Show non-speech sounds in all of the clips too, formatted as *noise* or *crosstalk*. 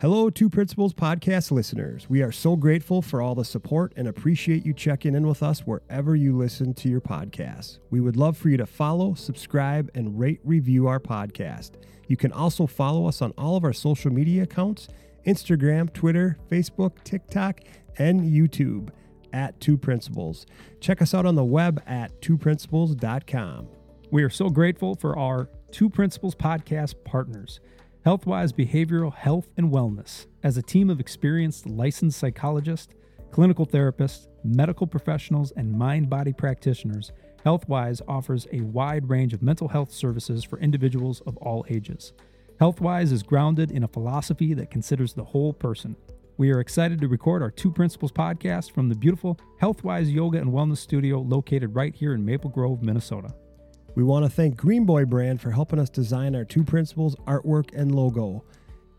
Hello, Two Principals podcast listeners. We are so grateful for all the support and appreciate you checking in with us wherever you listen to your podcasts. We would love for you to follow, subscribe, and rate review our podcast. You can also follow us on all of our social media accounts Instagram, Twitter, Facebook, TikTok, and YouTube at Two Principals. Check us out on the web at twoprincipals.com. We are so grateful for our Two Principals podcast partners. Healthwise Behavioral Health and Wellness, as a team of experienced licensed psychologists, clinical therapists, medical professionals, and mind body practitioners, Healthwise offers a wide range of mental health services for individuals of all ages. Healthwise is grounded in a philosophy that considers the whole person. We are excited to record our Two Principals podcast from the beautiful Healthwise Yoga and Wellness Studio located right here in Maple Grove, Minnesota. We want to thank Greenboy Brand for helping us design our two principals artwork and logo.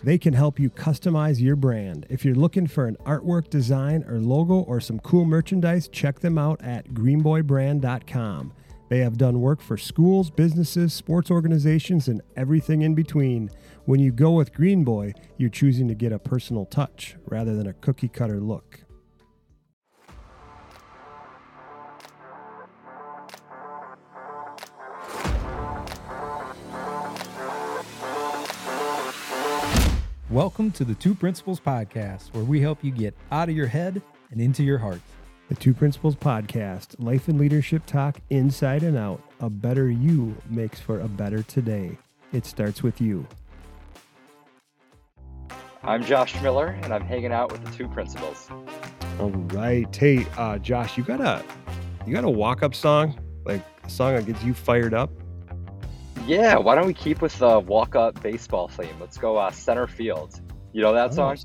They can help you customize your brand. If you're looking for an artwork design or logo or some cool merchandise, check them out at greenboybrand.com. They have done work for schools, businesses, sports organizations, and everything in between. When you go with Greenboy, you're choosing to get a personal touch rather than a cookie cutter look. Welcome to the Two Principals Podcast, where we help you get out of your head and into your heart. The Two Principals Podcast, life and leadership talk inside and out. A better you makes for a better today. It starts with you. I'm Josh Miller, and I'm hanging out with the Two Principals. All right, hey, uh, Josh, you got a you got a walk up song, like a song that gets you fired up? Yeah, why don't we keep with the walk up baseball theme? Let's go uh, center field. You know that Oh, song?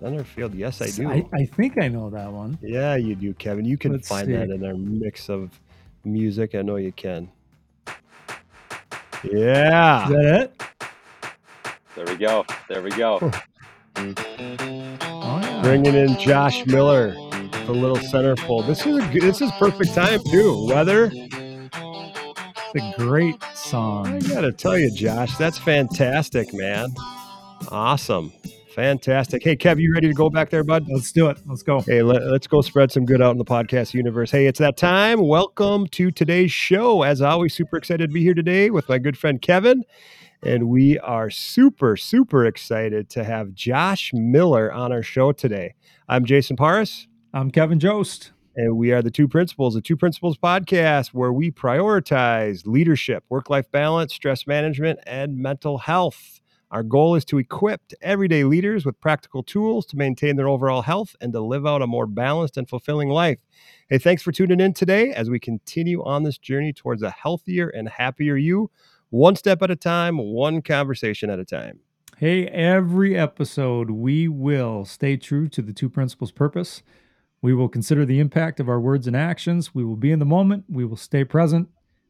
Center field. Yes, I do. I, I think I know that one. yeah, you do, Kevin. You can Let's find see. that in our mix of music. I know you can. Yeah. Is that it? There we go. There we go. Oh, yeah. Bringing in Josh Miller, the little centerfold. This is a good, this is perfect time too. Weather. It's a great song. I gotta tell you, Josh, that's fantastic, man. Awesome, fantastic. Hey, Kev, you ready to go back there, bud? Let's do it. Let's go. Hey, let, us go spread some good out in the podcast universe. Hey, it's that time. Welcome to today's show. As always, super excited to be here today with my good friend Kevin. And we are super, super excited to have Josh Miller on our show today. I'm Jason Paris, I'm Kevin Jost. And we are the Two Principals, the Two Principals podcast, where we prioritize leadership, work life balance, stress management, and mental health. Our goal is to equip everyday leaders with practical tools to maintain their overall health and to live out a more balanced and fulfilling life. Hey, thanks for tuning in today as we continue on this journey towards a healthier and happier you, one step at a time, one conversation at a time. Hey, every episode we will stay true to the two principals purpose. We will consider the impact of our words and actions. We will be in the moment. We will stay present.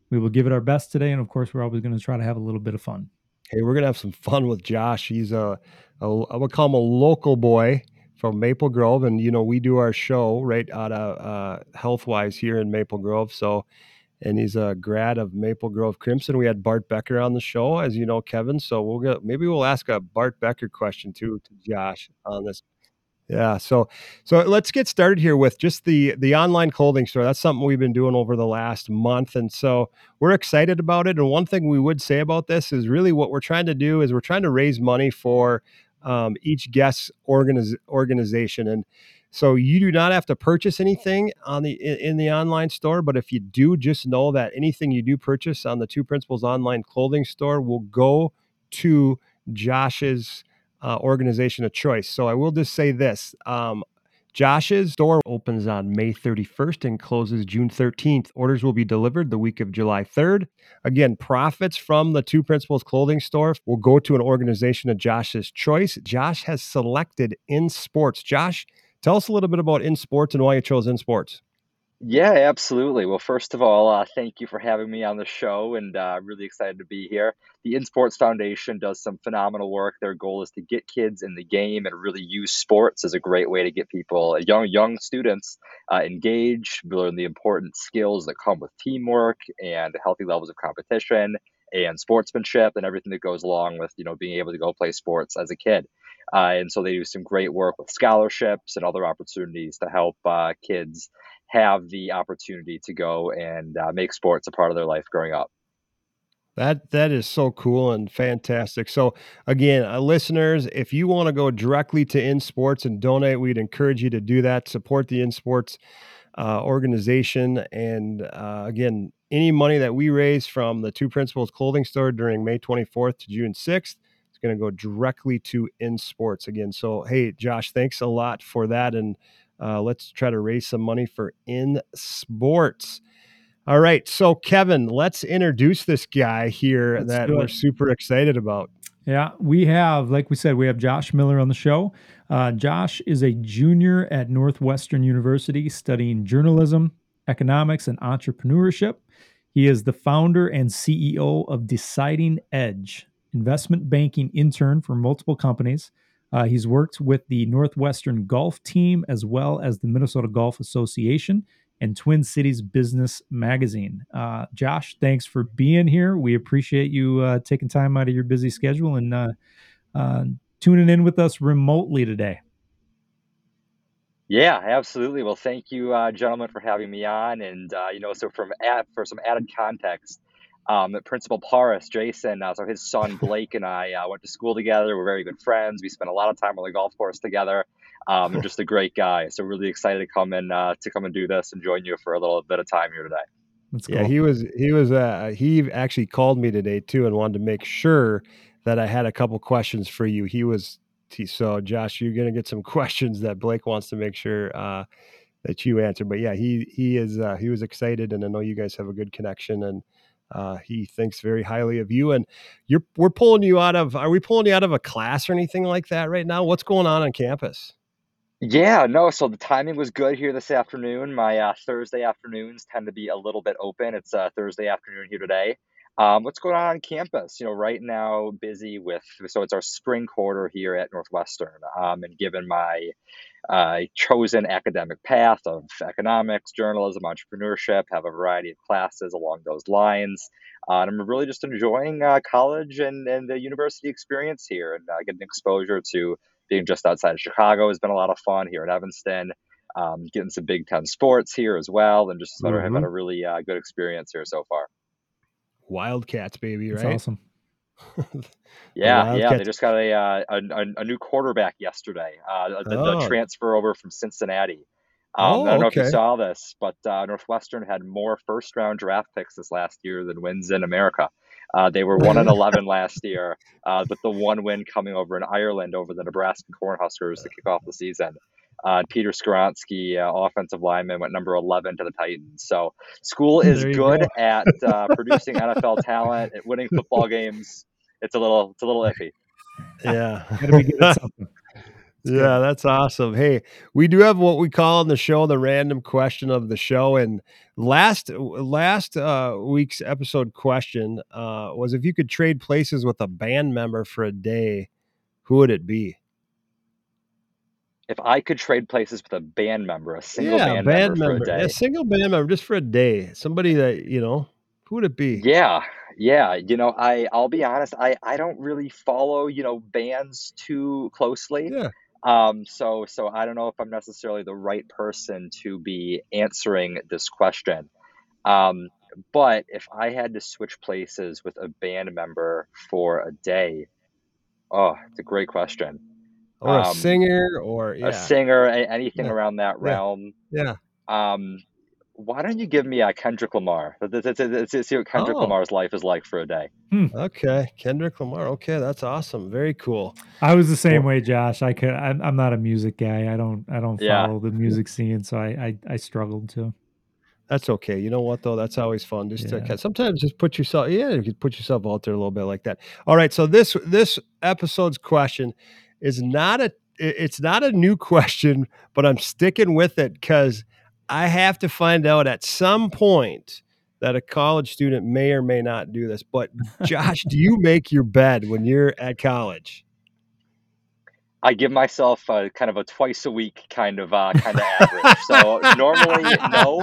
We will give it our best today. And of course, we're always going to try to have a little bit of fun. Hey, we're gonna have some fun with Josh. He's a, a I would call him a local boy from Maple Grove, and you know we do our show right out of uh, Healthwise here in Maple Grove. So, and he's a grad of Maple Grove Crimson. We had Bart Becker on the show, as you know, Kevin. So we'll get maybe we'll ask a Bart Becker question too to Josh on this. Yeah, so so let's get started here with just the the online clothing store. That's something we've been doing over the last month, and so we're excited about it. And one thing we would say about this is really what we're trying to do is we're trying to raise money for um, each guest organiz- organization, and so you do not have to purchase anything on the in, in the online store. But if you do, just know that anything you do purchase on the Two Principals online clothing store will go to Josh's uh, organization of choice. So I will just say this. Um, Josh's store opens on May 31st and closes June 13th. Orders will be delivered the week of July 3rd. Again, profits from the Two Principals clothing store will go to an organization of Josh's choice. Josh has selected In Sports. Josh, tell us a little bit about In Sports and why you chose In Sports. Yeah, absolutely. Well, first of all, uh, thank you for having me on the show, and uh, really excited to be here. The In Sports Foundation does some phenomenal work. Their goal is to get kids in the game and really use sports as a great way to get people, young young students, uh, engaged, learn the important skills that come with teamwork and healthy levels of competition and sportsmanship and everything that goes along with you know being able to go play sports as a kid. Uh, and so they do some great work with scholarships and other opportunities to help uh, kids have the opportunity to go and uh, make sports a part of their life growing up. That that is so cool and fantastic. So again, uh, listeners, if you want to go directly to InSports and donate, we'd encourage you to do that. Support the InSports uh, organization, and uh, again, any money that we raise from the Two Principals Clothing Store during May 24th to June 6th is going to go directly to InSports again. So hey, Josh, thanks a lot for that, and uh, let's try to raise some money for in sports. All right. So, Kevin, let's introduce this guy here let's that we're super excited about. Yeah, we have, like we said, we have Josh Miller on the show. Uh, Josh is a junior at Northwestern University studying journalism, economics, and entrepreneurship. He is the founder and CEO of Deciding Edge, investment banking intern for multiple companies. Uh, he's worked with the Northwestern Golf Team as well as the Minnesota Golf Association and Twin Cities Business Magazine. Uh, Josh, thanks for being here. We appreciate you uh, taking time out of your busy schedule and uh, uh tuning in with us remotely today. Yeah, absolutely. Well, thank you, uh, gentlemen, for having me on. And you know, so from ad, for some added context, um, Principal Paris, Jason, so his son *laughs* Blake and I went to school together. We're very good friends. We spent a lot of time on the golf course together um, *laughs* just a great guy. So really excited to come and uh, to come and do this and join you for a little bit of time here today. That's cool. Yeah, he was he was uh, he actually called me today too and wanted to make sure that I had a couple questions for you. He was he, so Josh, you're gonna get some *laughs* questions that Blake wants to make sure uh, that you answer. But yeah, he he is uh, he was excited, and I know you guys have a good connection and. Uh, he thinks very highly of you, and you're we're pulling you out of. Are we pulling you out of a class or anything like that right now? What's going on on campus? Yeah, no, so the timing was good here this afternoon. My uh, Thursday afternoons tend to be a little bit open. It's uh, Thursday afternoon here today. Um, what's going on on campus? You know, right now busy with so it's our spring quarter here at Northwestern. Um, and given my uh, chosen academic path of economics, journalism, entrepreneurship, have a variety of classes along those lines. Uh, and I'm really just enjoying uh, college and, and the university experience here and uh, getting exposure to being just outside of Chicago has been a lot of fun here in Evanston. Um, getting some Big Ten sports here as well, and just mm-hmm. having a really uh, good experience here so far. Wildcats, baby, right? That's awesome. *laughs* yeah, yeah, they just got a, uh, a, a new quarterback yesterday. Uh, the, oh. the, transfer over from Cincinnati. Um, oh, I don't know okay. if you saw this, but uh, Northwestern had more first round draft picks this last year than wins in America. Uh, they were one and *laughs* eleven last year, uh, but the one win coming over in Ireland over the Nebraska Cornhuskers to kick off the season. Uh, Peter Skoronski, uh, offensive lineman, went number 11 to the Titans. So school is good go. at *laughs* uh, producing NFL talent, at winning football games. It's a little, it's a little iffy. Yeah, *laughs* *laughs* yeah, that's awesome. Hey, we do have what we call on the show the random question of the show, and last last uh, week's episode question uh, was if you could trade places with a band member for a day, who would it be? If I could trade places with a band member, a single yeah, band, band member, member, for a day, a single band member just for a day, somebody that you know, who would it be? Yeah, yeah. You know, I I'll be honest, I I don't really follow you know bands too closely. Yeah. Um, so, so I don't know if I'm necessarily the right person to be answering this question. Um, but if I had to switch places with a band member for a day, oh, it's a great question. Or um, a singer, or yeah. a singer, anything yeah. around that realm. Yeah. yeah. Um, why don't you give me a Kendrick Lamar? Let's, let's, let's see what Kendrick oh. Lamar's life is like for a day. Hmm. Okay, Kendrick Lamar. Okay, that's awesome. Very cool. I was the same well, way, Josh. I could. I'm, I'm, not a music guy. I don't. I don't follow yeah. the music scene, so I, I, I struggled to. That's okay. You know what though? That's always fun. Just yeah. to sometimes just put yourself. Yeah, you could put yourself out there a little bit like that. All right. So this this episode's question is not a. It's not a new question, but I'm sticking with it because I have to find out at some point that a college student may or may not do this. But *laughs* Josh, do you make your bed when you're at college? I give myself a, kind of a twice a week kind of uh, kind of average. so normally no,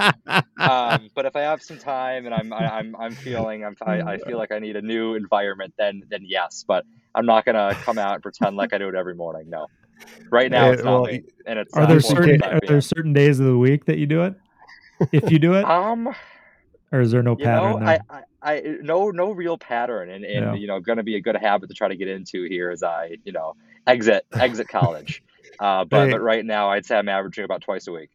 um, but if I have some time and I'm I, am i I'm feeling I'm I, I, feel like I need a new environment, then then yes. But I'm not gonna come out and pretend like I do it every morning. No, right now it's not well, me, and it's are there certain are there certain days of the week that you do it? If you do it, um, or is there no pattern? Know, I, I, I no no real pattern, and and yeah. you know, going to be a good habit to try to get into here as I you know exit exit college. *laughs* Uh, but hey. but right now, I'd say I'm averaging about twice a week.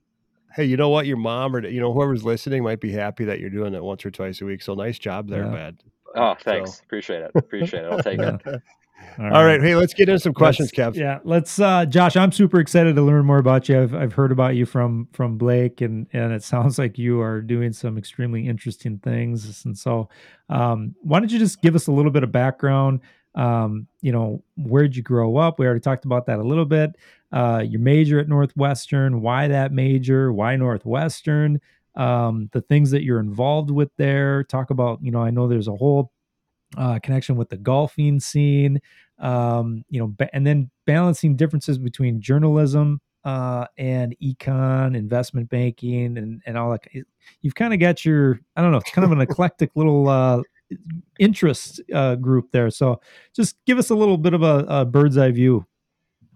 Hey, you know what? Your mom or you know whoever's listening might be happy that you're doing it once or twice a week. So nice job there, yeah. Bad. Oh, thanks. So. Appreciate it. Appreciate it. I'll take it. *laughs* All right. All right. Hey, let's get into some questions, Kev. Yeah, let's. Uh, Josh, I'm super excited to learn more about you. I've, I've heard about you from from Blake, and and it sounds like you are doing some extremely interesting things. And so, um, why don't you just give us a little bit of background? Um, you know, where'd you grow up? We already talked about that a little bit. Uh, your major at Northwestern. Why that major? Why Northwestern? Um, the things that you're involved with there. Talk about. You know, I know there's a whole uh, connection with the golfing scene, um, you know, ba- and then balancing differences between journalism uh, and econ, investment banking, and and all that. You've kind of got your, I don't know, it's kind of an *laughs* eclectic little uh, interest uh, group there. So just give us a little bit of a, a bird's eye view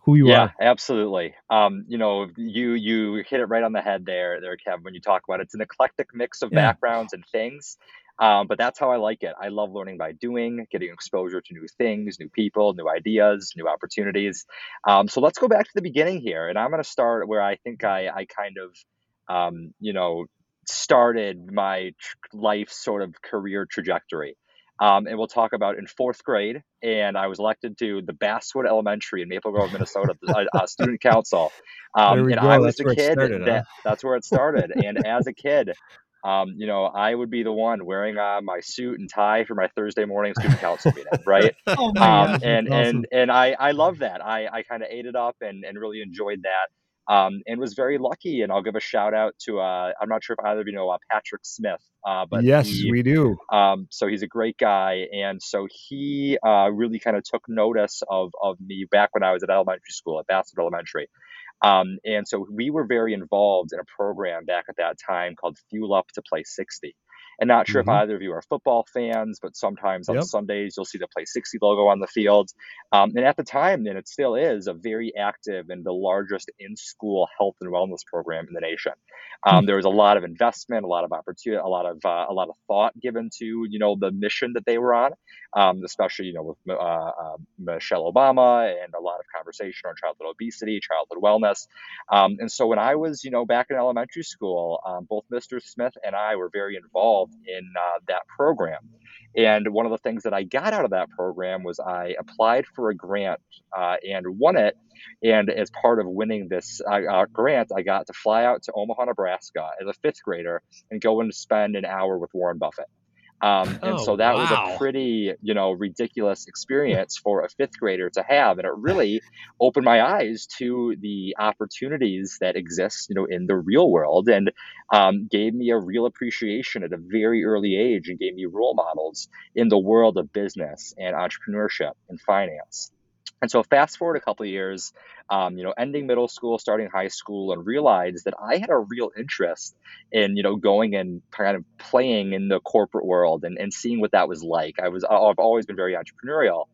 who you yeah, are. Yeah, absolutely. Um, you know, you you hit it right on the head there, there, Kevin. When you talk about it, it's an eclectic mix of yeah. backgrounds and things. Um, but that's how I like it. I love learning by doing, getting exposure to new things, new people, new ideas, new opportunities. Um, so let's go back to the beginning here. And I'm going to start where I think I, I kind of, um, you know, started my tr- life sort of career trajectory. Um, and we'll talk about in fourth grade. And I was elected to the Basswood Elementary in Maple Grove, Minnesota, a, a student council. Um, and go. I was that's the kid started, that, huh? that's where it started. and as a kid, um, you know, I would be the one wearing uh, my suit and tie for my Thursday morning student council meeting, *laughs* right? oh um, and and awesome. and I I love that. I I kind of ate it up and and really enjoyed that. Um, and was very lucky. And I'll give a shout out to uh, I'm not sure if either of you know uh, Patrick Smith, uh, but yes, he, we do. Um, so he's a great guy, and so he uh, really kind of took notice of of me back when I was at elementary school at Basswood Elementary. Um, and so we were very involved in a program back at that time called Fuel Up to Play 60. And not sure mm-hmm. if either of you are football fans, but sometimes on yep. Sundays you'll see the Play 60 logo on the field. Um, and at the time, then it still is, a very active and the largest in school health and wellness program in the nation. Um, mm-hmm. There was a lot of investment, a lot of opportunity, a lot of uh, a lot of thought given to you know the mission that they were on, um, especially you know with uh, uh, Michelle Obama and a lot of conversation on childhood obesity, childhood wellness. Um, and so when I was you know back in elementary school, um, both Mr. Smith and I were very involved involved in uh, that program. And one of the things that I got out of that program was I applied for a grant uh, and won it. And as part of winning this uh, uh grant, I got to fly out to Omaha, Nebraska as a fifth grader and go and spend an hour with Warren Buffett. Um, and oh, so that wow. was a pretty, you know, ridiculous experience for a fifth grader to have. And it really opened my eyes to the opportunities that exist, you know, in the real world and um, gave me a real appreciation at a very early age and gave me role models in the world of business and entrepreneurship and finance. And so fast forward a couple of years, um, you know, ending middle school, starting high school, and realized that I had a real interest in, you know, going and kind of playing in the corporate world and, and seeing what that was like. I was I've always been very entrepreneurial.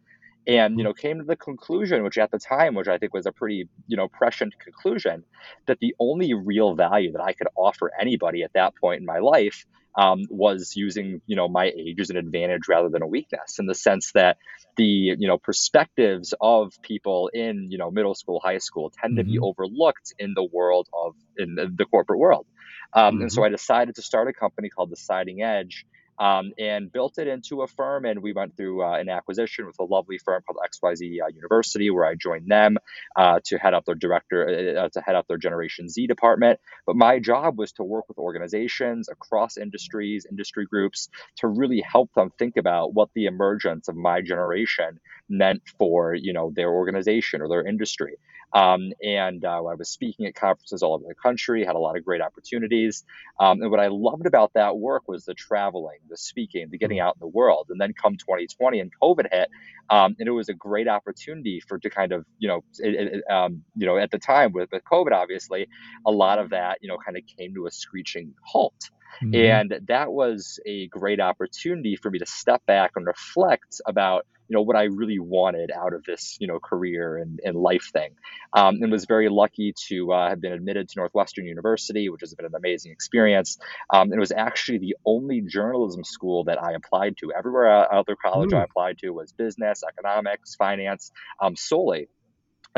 And you know, came to the conclusion, which at the time, which I think was a pretty you know prescient conclusion, that the only real value that I could offer anybody at that point in my life um, was using you know my age as an advantage rather than a weakness in the sense that the you know perspectives of people in you know middle school high school tend mm-hmm. to be mm-hmm. overlooked in the world of in the, the corporate world um, mm-hmm. and so mm-hmm. i decided to start a company called deciding edge um, and built it into a firm. And we went through uh, an acquisition with a lovely firm called XYZ uh, University, where I joined them uh, to head up their director, uh, uh, to head up their Generation Z department. But my job was to work with organizations across industries, industry groups, to really help them think about what the emergence of my generation meant for you know their organization or their industry. Um, and uh, I was speaking at conferences all over the country, had a lot of great opportunities. Um, and what I loved about that work was the traveling, the speaking, the getting out in the world. And then come 2020 and COVID hit, um, and it was a great opportunity for to kind of you know it, it, um, you know at the time with, with COVID, obviously, a lot of that you know kind of came to a screeching halt. Mm-hmm. And that was a great opportunity for me to step back and reflect about you know what I really wanted out of this you know career and, and life thing, um, and was very lucky to uh, have been admitted to Northwestern University, which has been an amazing experience. Um, it was actually the only journalism school that I applied to. Everywhere other college Ooh. I applied to was business, economics, finance, um, solely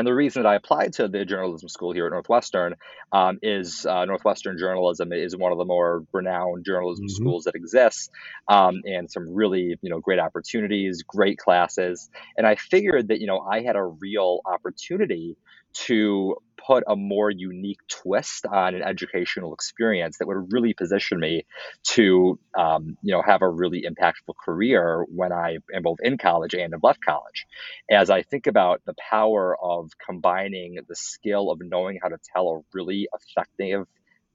and the reason that I applied to the journalism school here at Northwestern um, is uh, Northwestern journalism is one of the more renowned journalism mm-hmm. schools that exists, um, and some really you know great opportunities, great classes. And I figured that you know I had a real opportunity to put a more unique twist on an educational experience that would really position me to, um, you know, have a really impactful career when I am both in college and have left college. As I think about the power of combining the skill of knowing how to tell a really effective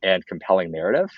and compelling narrative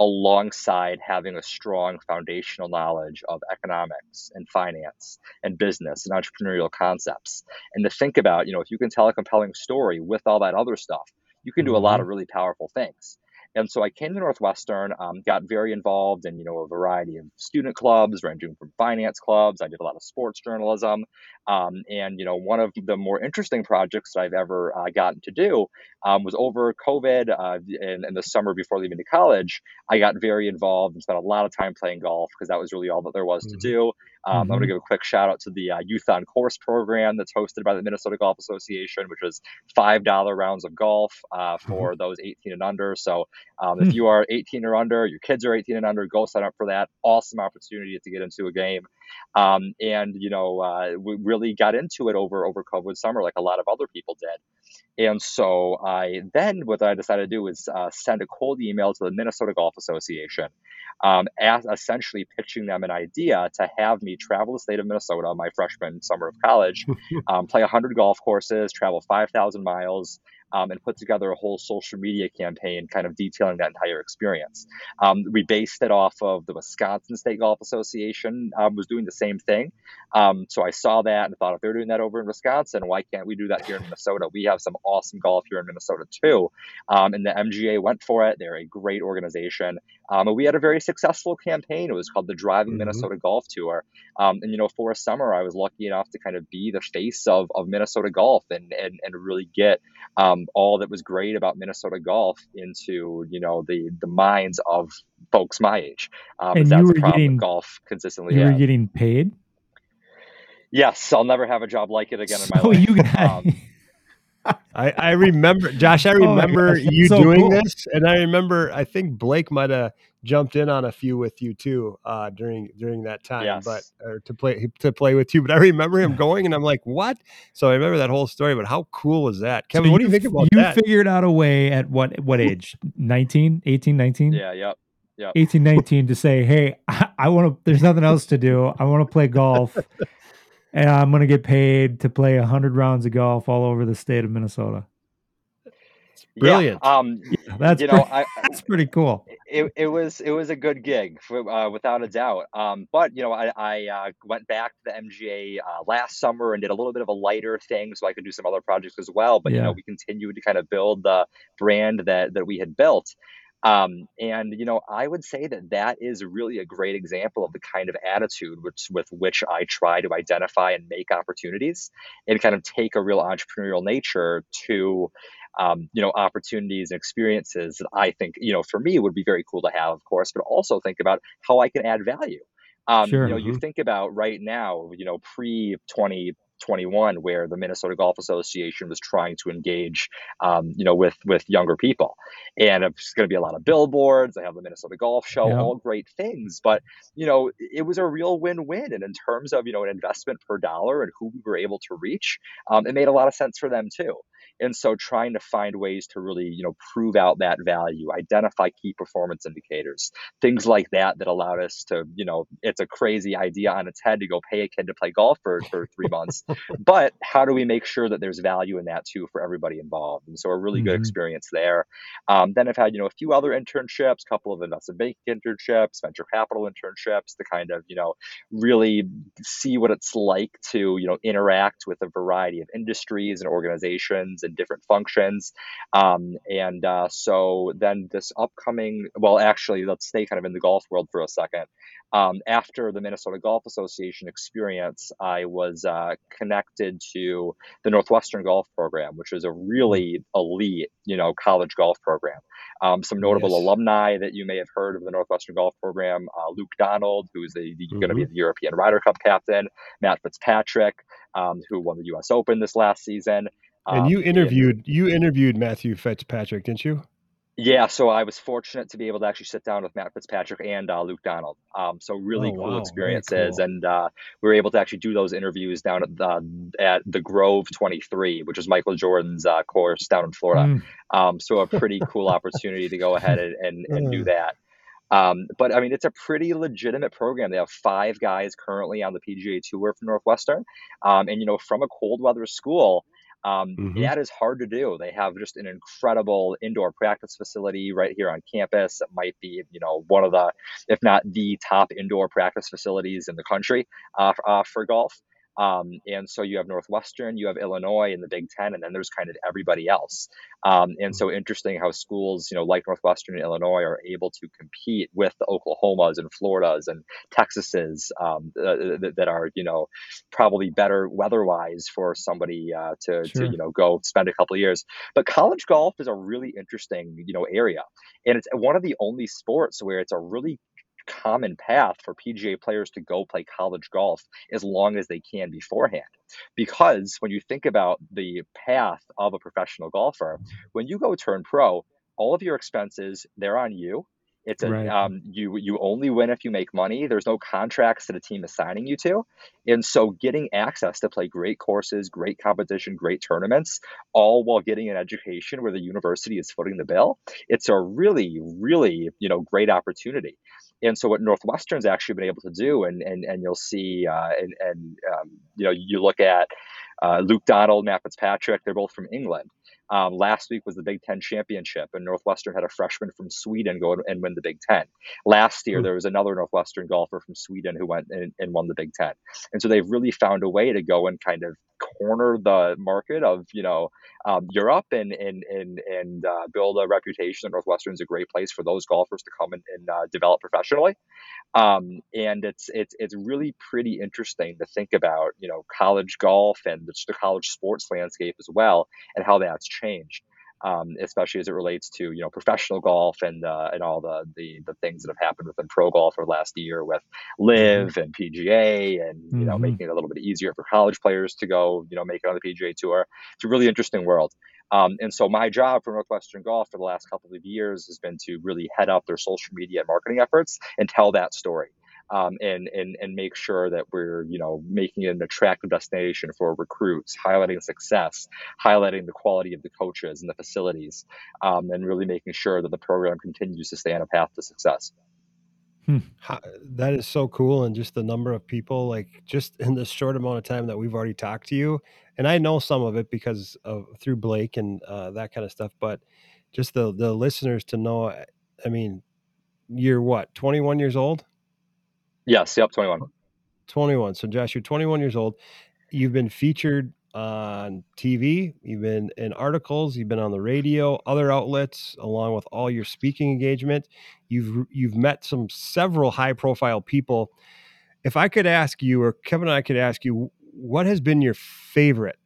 alongside having a strong foundational knowledge of economics and finance and business and entrepreneurial concepts. And to think about, you know, if you can tell a compelling story with all that other stuff, you can do a lot mm-hmm. of really powerful things. And so I came to Northwestern, um, got very involved in you know a variety of student clubs, ranging from finance clubs. I did a lot of sports journalism, um, and you know one of the more interesting projects that I've ever uh, gotten to do um, was over COVID uh, the summer before leaving to college. I got very involved and spent a lot of time playing golf because that was really all that there was mm-hmm. to do. Um, mm-hmm. I'm going to give a quick shout out to the uh, Youth on Course program that's hosted by the Minnesota Golf Association, which was five dollar rounds of golf uh, mm-hmm. for mm-hmm. those 18 and under. So um, if hmm. you are 18 or under, your kids are 18 and under, go sign up for that. Awesome opportunity to get into a game. Um, and you know, uh, we really got into it over over COVID summer, like a lot of other people did. And so I then what I decided to do was uh, send a cold email to the Minnesota Golf Association um, as essentially pitching them an idea to have me travel the state of Minnesota my freshman summer of college, *laughs* um, play 100 golf courses, travel 5,000 miles, um, and put together a whole social media campaign kind of detailing that entire experience. Um, we based it off of the Wisconsin State Golf Association um, was doing the same thing. Um, so I saw that and thought if they're doing that over in Wisconsin, why can't we do that here in Minnesota? We have some awesome golf here in Minnesota too. Um, and the MGA went for it. They're a great organization. Um, and we had a very successful campaign. It was called the Driving mm-hmm. Minnesota Golf Tour. and, you know, for a summer, I was lucky enough to kind of be the face of, of Minnesota golf and, and, and really get um, um, all that was great about Minnesota golf into you know the the minds of folks my age. Um, and that's you were the problem getting, golf consistently. You were getting paid. Yes, I'll never have a job like it again in my life. You got, *laughs* um, I, I remember, Josh. I *laughs* oh remember oh you so doing cool. this, and I remember. I think Blake might have jumped in on a few with you too uh, during during that time, yes. but or to play to play with you. But I remember him *laughs* going, and I'm like, "What?" So I remember that whole story. But how cool was that, Kevin? So what do you think about you that? You figured out a way at what what age? 19, 18, 19? Yeah. Yep. Yep. 18, 19 to say, "Hey, *laughs* I, I want to. There's nothing else to do. I want to play golf." And I'm going to get paid to play 100 rounds of golf all over the state of Minnesota. Brilliant. Yeah, um, yeah, that's you know, pretty, *laughs* I, that's pretty cool. It, it was it was a good gig for, uh, without a doubt. Um, but you know, I, I uh, went back to the MGA uh, last summer and did a little bit of a lighter thing, so I could do some other projects as well. But yeah. you know, we continued to kind of build the brand that that we had built. Um, and you know, I would say that that is really a great example of the kind of attitude which, with which I try to identify and make opportunities, and kind of take a real entrepreneurial nature to, um, you know, opportunities and experiences that I think, you know, for me would be very cool to have, of course, but also think about how I can add value. Um, sure. You know, mm-hmm. you think about right now, you know, pre 20 21 where the Minnesota Golf Association was trying to engage, um, you know, with with younger people, and it's going to be a lot of billboards. They have the Minnesota Golf Show, yeah. all great things, but you know, it was a real win-win. And in terms of you know an investment per dollar and who we were able to reach, um, it made a lot of sense for them too. And so trying to find ways to really, you know, prove out that value, identify key performance indicators, things like that that allowed us to, you know, it's a crazy idea on its head to go pay a kid to play golf for, for three months. *laughs* but how do we make sure that there's value in that too for everybody involved? And so a really mm-hmm. good experience there. Um, then I've had, you know, a few other internships, a couple of investment banking internships, venture capital internships to kind of, you know, really see what it's like to, you know, interact with a variety of industries and organizations and different functions. Um, and uh, so then this upcoming, well, actually, let's stay kind of in the golf world for a second. Um, after the Minnesota Golf Association experience, I was uh, connected to the Northwestern Golf Program, which is a really elite, you know, college golf program. Um, some notable yes. alumni that you may have heard of the Northwestern Golf Program: uh, Luke Donald, who's mm-hmm. going to be the European Ryder Cup captain; Matt Fitzpatrick, um, who won the U.S. Open this last season. And you um, interviewed you interviewed Matthew Fitzpatrick, didn't you? Yeah, so I was fortunate to be able to actually sit down with Matt Fitzpatrick and uh, Luke Donald. Um, so really oh, cool wow. experiences, cool. and uh, we were able to actually do those interviews down at the at the Grove 23, which is Michael Jordan's uh, course down in Florida. Mm. Um, so a pretty *laughs* cool opportunity to go ahead and, and, and do that. Um, but I mean, it's a pretty legitimate program. They have five guys currently on the PGA Tour from Northwestern, um, and you know, from a cold weather school. Um, mm-hmm. That is hard to do. They have just an incredible indoor practice facility right here on campus. It might be, you know, one of the, if not the top indoor practice facilities in the country uh, uh, for golf. Um, and so you have Northwestern, you have Illinois in the Big Ten, and then there's kind of everybody else. Um, and so interesting how schools, you know, like Northwestern and Illinois are able to compete with the Oklahomas and Floridas and Texases um, uh, that are, you know, probably better weather-wise for somebody uh, to, sure. to, you know, go spend a couple of years. But college golf is a really interesting, you know, area, and it's one of the only sports where it's a really common path for PGA players to go play college golf as long as they can beforehand. Because when you think about the path of a professional golfer, when you go turn pro, all of your expenses they're on you. It's a right. um, you you only win if you make money. There's no contracts that a team is signing you to, and so getting access to play great courses, great competition, great tournaments, all while getting an education where the university is footing the bill. It's a really really you know great opportunity and so what Northwestern's actually been able to do, and and and you'll see, uh, and and um, you know, you look at uh, Luke Donald, Matt Fitzpatrick, they're both from England. Um, last week was the Big Ten championship, and Northwestern had a freshman from Sweden go and win the Big Ten. Last year, mm-hmm. there was another Northwestern golfer from Sweden who went and, and, won the Big Ten. And so they've really found a way to go and kind of corner the market of you know um, Europe and and and and uh, build a reputation that Northwestern is a great place for those golfers to come and, and uh, develop professionally. Um, and it's it's it's really pretty interesting to think about you know college golf and the, the college sports landscape as well and how that's changed um, especially as it relates to you know professional golf and uh, and all the, the the things that have happened within pro golf over the last year with mm-hmm. and PGA and you know mm-hmm. making it a little bit easier for college players to go you know make it on the PGA tour. It's a really interesting world. Um, and so my job for Northwestern Golf for the last couple of years has been to really head up their social media and marketing efforts and tell that story um, and, and, and make sure that we're, you know, making it an attractive destination for recruits, highlighting success, highlighting the quality of the coaches and the facilities, um, and really making sure that the program continues to stay on a path to success. Hmm. That is so cool. And just the number of people, like just in this short amount of time that we've already talked to you. And I know some of it because of through Blake and uh, that kind of stuff, but just the, the listeners to know, I mean, you're what, 21 years old? Yes, yep, 21. 21. So, Josh, you're 21 years old. You've been featured on TV, you've been in articles, you've been on the radio, other outlets, along with all your speaking engagement. You've you've met some several high profile people. If I could ask you, or Kevin and I could ask you, what has been your favorite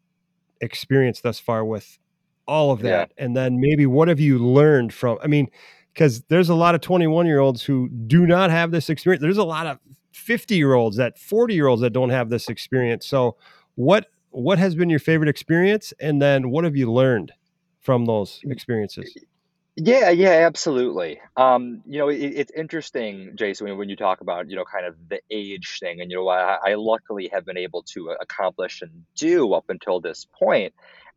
experience thus far with all of that? Yeah. And then maybe what have you learned from? I mean, because there's a lot of 21 year olds who do not have this experience. There's a lot of 50 year olds that 40 year olds that don't have this experience. So what what has been your favorite experience and then what have you learned from those experiences? Yeah, yeah, absolutely. Um, you know, it, it's interesting, Jason, when you talk about, you know, kind of the age thing, and you know, I, I luckily have been able to accomplish and do up until this point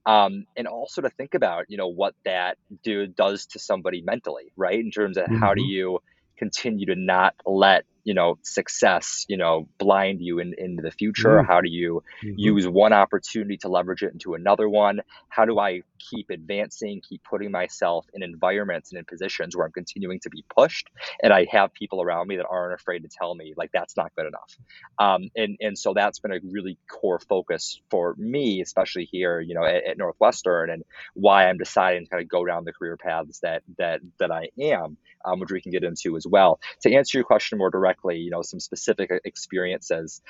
um, and also to think about you know what that dude does to somebody mentally right in terms of mm-hmm. how do mm-hmm. you continue to not let you know success you know blind you in, into the future mm. how do you mm-hmm. use one opportunity to leverage it into another one how do i keep advancing keep putting myself in environments and in positions where i'm continuing to be pushed and i have people around me that aren't afraid to tell me like that's not good enough um, and and so that's been a really core focus for me especially here you know at, at northwestern and why i'm deciding to kind of go down the career paths that that that i am um, which we can get into as well to answer your question more directly you know, some specific experiences.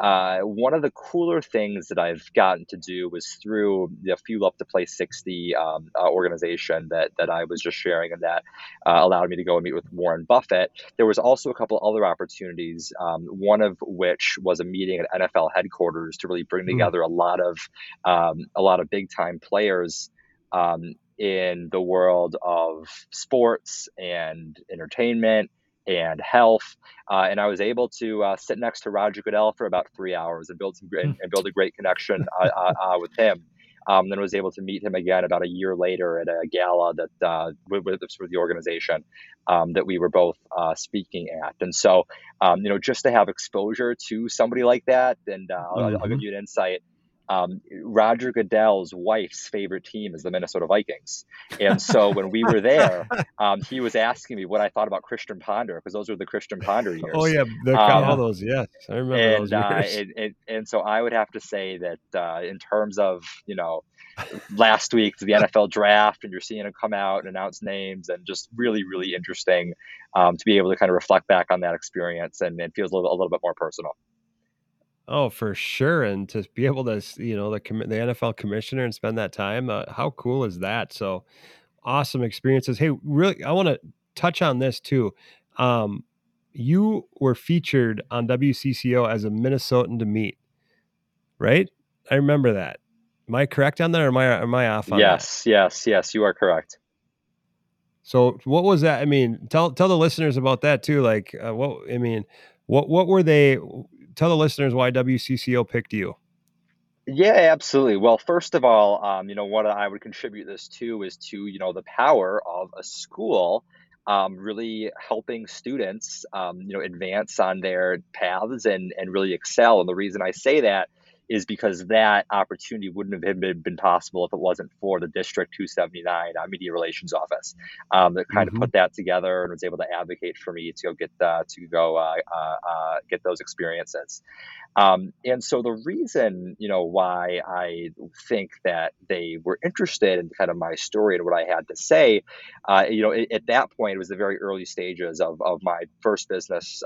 Uh, one of the cooler things that I've gotten to do was through the Fuel Up to Play 60 um, uh, organization that, that I was just sharing and that uh, allowed me to go and meet with Warren Buffett. There was also a couple other opportunities, um, one of which was a meeting at NFL headquarters to really bring hmm. together mm. a lot of um, a lot of big time players um, in the world of sports and entertainment and health. Uh, and I was able to uh, sit next to Roger Goodell for about three hours and build some and, and build a great connection uh, uh, uh, with him. Um, then was able to meet him again about a year later at a gala that uh, with, with, the organization um, that we were both speaking at. And so, um, you know, just to have exposure to somebody like that, and mm-hmm. I'll, I'll, give mm-hmm. you an insight um, Roger Goodell's wife's favorite team is the Minnesota Vikings. And so when we were there, *laughs* um, he was asking me what I thought about Christian Ponder because those were the Christian Ponder *laughs* years. Oh yeah, the, um, all those. Yes, I remember and, those uh, years. Uh, and, and, and, so I would have to say that uh, in terms of you know last week the NFL draft and you're seeing them come out and announce names and just really really interesting um, to be able to kind of reflect back on that experience and it feels a little, a little bit more personal. Oh, for sure, and to be able to, you know, the the NFL commissioner and spend that time, uh, how cool is that? So awesome experiences. Hey, really, I want to touch on this too. Um, you were featured on WCCO as a Minnesotan to meet, right? I remember that. Am I correct on that, or am I am I off on yes, that? Yes, yes, yes. You are correct. So, what was that? I mean, tell tell the listeners about that too. Like, uh, what I mean, what what were they? Tell the listeners why WCCO picked you. Yeah, absolutely. Well, first of all, um, you know, what I would contribute this to is to, you know, the power of a school um, really helping students, um, you know, advance on their paths and, and really excel. And the reason I say that is because that opportunity wouldn't have been, been possible if it wasn't for the District 279 uh, Media Relations Office um, that kind mm-hmm. of put that together and was able to advocate for me to go get uh, to go uh, uh, uh get those experiences. Um, and so the reason, you know, why I think that they were interested in kind of my story and what I had to say, uh, you know, at, at, that point, it was the very early stages of, of my first business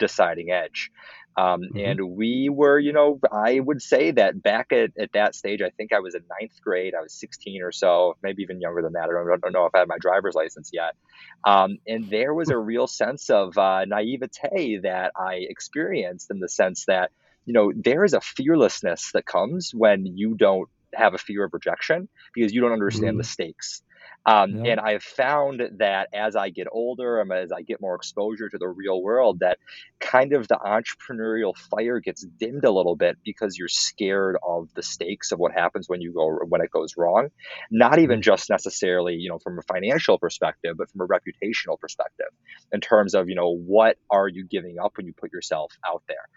deciding edge. Um, mm-hmm. And we were, you know, I would say that back at, at that stage, I think I was in ninth grade. I was 16 or so, maybe even younger than that. I don't, I don't know if I had my driver's license yet. Um, and there was a *laughs* real sense of uh, naivete that I experienced in the sense that, you know, there is a fearlessness that comes when you don't have a fear of rejection because you don't understand mm-hmm. the stakes. Um, And I've found that as I get older, and as I get more exposure to the real world, that kind of the entrepreneurial fire gets dimmed a little bit because you're scared of the stakes of what happens when you go when it goes wrong. Not even mm-hmm. just necessarily, you know, from a financial perspective, but from a reputational perspective, in terms of, you know, what are you giving up when you put yourself out there?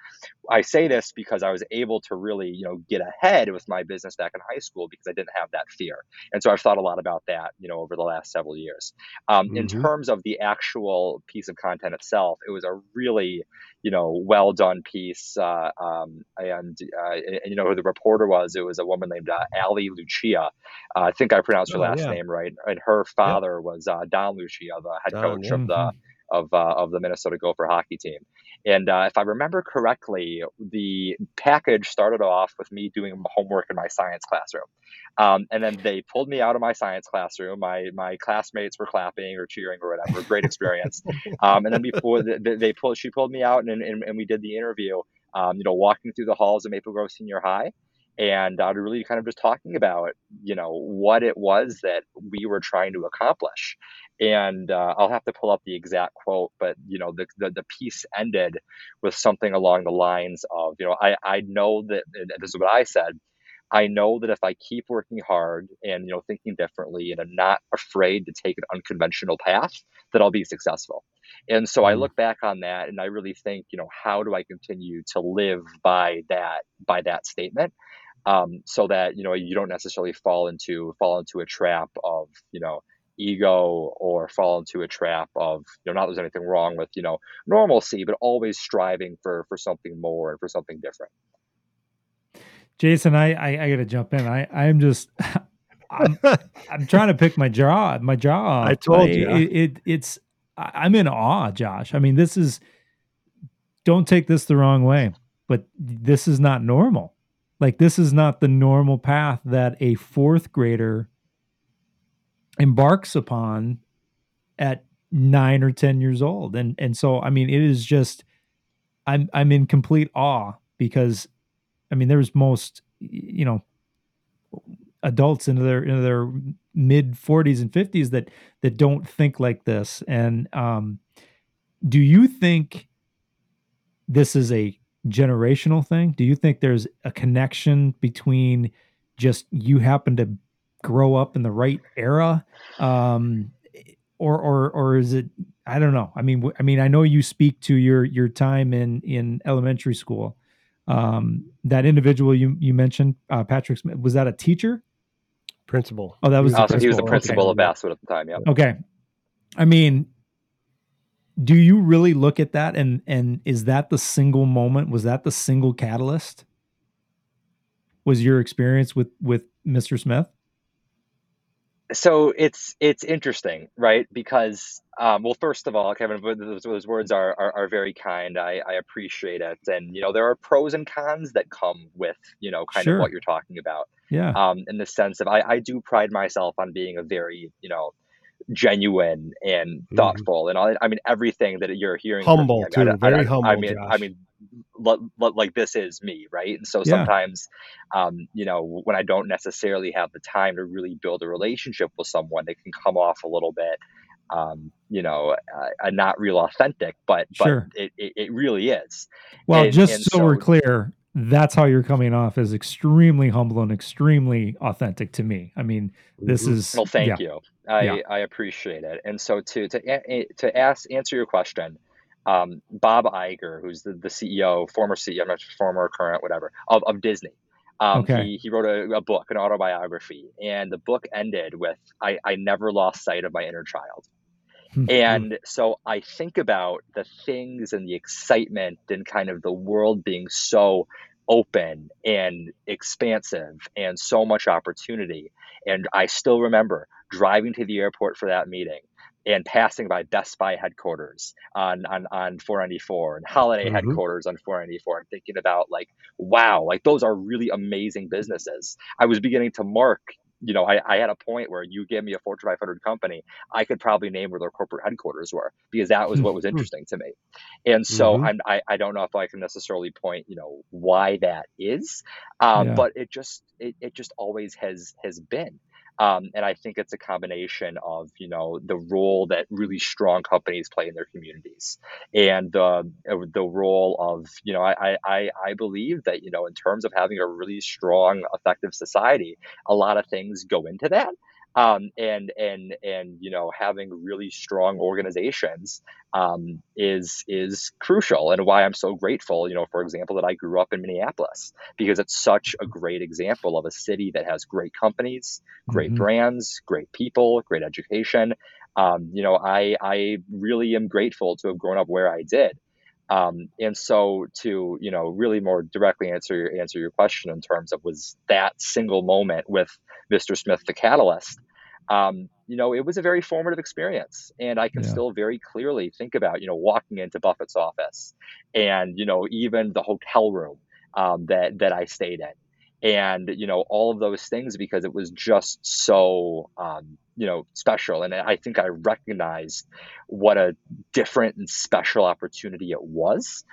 I say this because I was able to really, you know, get ahead with my business back in high school because I didn't have that fear. And so I've thought a lot about that, you know know over the last several years. Um, mm-hmm. In terms of the actual piece of content itself, it was a really you know well done piece, uh, um, and, uh, and, you know who the reporter was. It was a woman named uh, Ali Lucia. I think I pronounced her oh, last yeah. name right, and her father was uh, Don Lucia, the head Don, coach yeah. of the mm-hmm. of, uh, of the Minnesota Gopher hockey team. And uh, if I remember correctly, the package started off with me doing homework in my science classroom. Um, and then they pulled me out of my science classroom. My my classmates were clapping or cheering or whatever. Great experience. *laughs* um, and then before they, they pulled, she pulled me out and, and, and we did the interview. Um, you know, walking through the halls of Maple Grove Senior High, and uh, really kind of just talking about you know what it was that we were trying to accomplish and uh, i'll have to pull up the exact quote but you know the, the, the piece ended with something along the lines of you know i i know that this is what i said I know that if I keep working hard and you know thinking differently and I'm not afraid to take an unconventional path, that I'll be successful. And so I mm. look back on that and I really think, you know, how do I continue to live by that by that statement? Um, so that you know you don't necessarily fall into fall into a trap of you know ego or fall into a trap of you know not there's anything wrong with you know normalcy but always striving for for something more and for something different jason i i, I gotta jump in. I i'm just *laughs* I'm, I'm trying to pick my jaw my jaw i told you it, it, it's i'm in awe josh. I mean this is don't take this the wrong way but this is not normal. Like this is not the normal path that a fourth grader embarks upon at nine or ten years old. And and so i mean it is just i'm i'm in complete awe because i mean there's most you know adults into their into their mid 40s and 50s that that don't think like this. And um do you think this is a generational thing? Do you think there's a connection between just you happen to grow up in the right era um or or or is it i don't know. I mean i mean i know you speak to your your time in in elementary school um that individual you you mentioned uh patrick smith was that a teacher? Principal. Oh that was oh, so he was the principal. okay. of basswood at the time yeah. Okay. I mean do you really look at that and and is that the single moment? Was that the single catalyst? Was your experience with with mr smith? So it's it's interesting, right? Because um, well, first of all, Kevin, those, those words are, are, are very kind. I, I appreciate it, and you know there are pros and cons that come with you know kind sure. of what you're talking about. Yeah. Um, in the sense of I, I do pride myself on being a very you know genuine and mm-hmm. thoughtful, mm-hmm. and all, I mean everything that you're hearing. Humble me, I mean, too, I, very I, humble. I mean, Josh. I mean, like this is me, right? And so yeah. sometimes, um, you know, when I don't necessarily have the time to really build a relationship with someone, it can come off a little bit, um, you know, uh, not real authentic, but sure. but it, it, it, really is. Well, and, just and so, so we're clear, that's how you're coming off as extremely humble and extremely authentic to me. I mean, this mm-hmm. is well, thank yeah. you. I, yeah. I appreciate it. And so to to to ask answer your question, um, Bob Iger, who's the, the CEO, former CEO, I'm not sure, former, current, whatever, of, of Disney. Um, okay. he, he wrote a, a, book, an autobiography, and the book ended with I, I never lost sight of my inner child. Hmm. and so I think about the things and the excitement and kind of the world being so open and expansive and so much opportunity. And I still remember driving to the airport for that meeting and passing by Best Buy headquarters on on, on 494 and Holiday mm-hmm. headquarters on 494 and thinking about like, wow, like those are really amazing businesses. I was beginning to mark, you know, I, I had a point where you gave me a Fortune 500 company, I could probably name where their corporate headquarters were because that was what was hmm. interesting to me. And so mm-hmm. I'm, I, I don't know if I can necessarily point, you know, why that is, um, yeah. but it just, it, it just always has, has been. Um, and I think it's a combination of you know the role that really strong companies play in their communities, and the the role of you know I, I I believe that you know in terms of having a really strong effective society, a lot of things go into that um, and and and you know having really strong organizations um, is is crucial and why I'm so grateful you know for example that I grew up in Minneapolis because it's such a great example of a city that has great companies great mm-hmm. brands great people great education um, you know I I really am grateful to have grown up where I did um, and so to you know really more directly answer your answer your question in terms of was that single moment with Mr. Smith the catalyst. Um, you know, it was a very formative experience, and I can yeah. still very clearly think about you know walking into Buffett's office, and you know even the hotel room um, that that I stayed in, and you know all of those things because it was just so um, you know special. And i think i recognized what a different and special opportunity it was.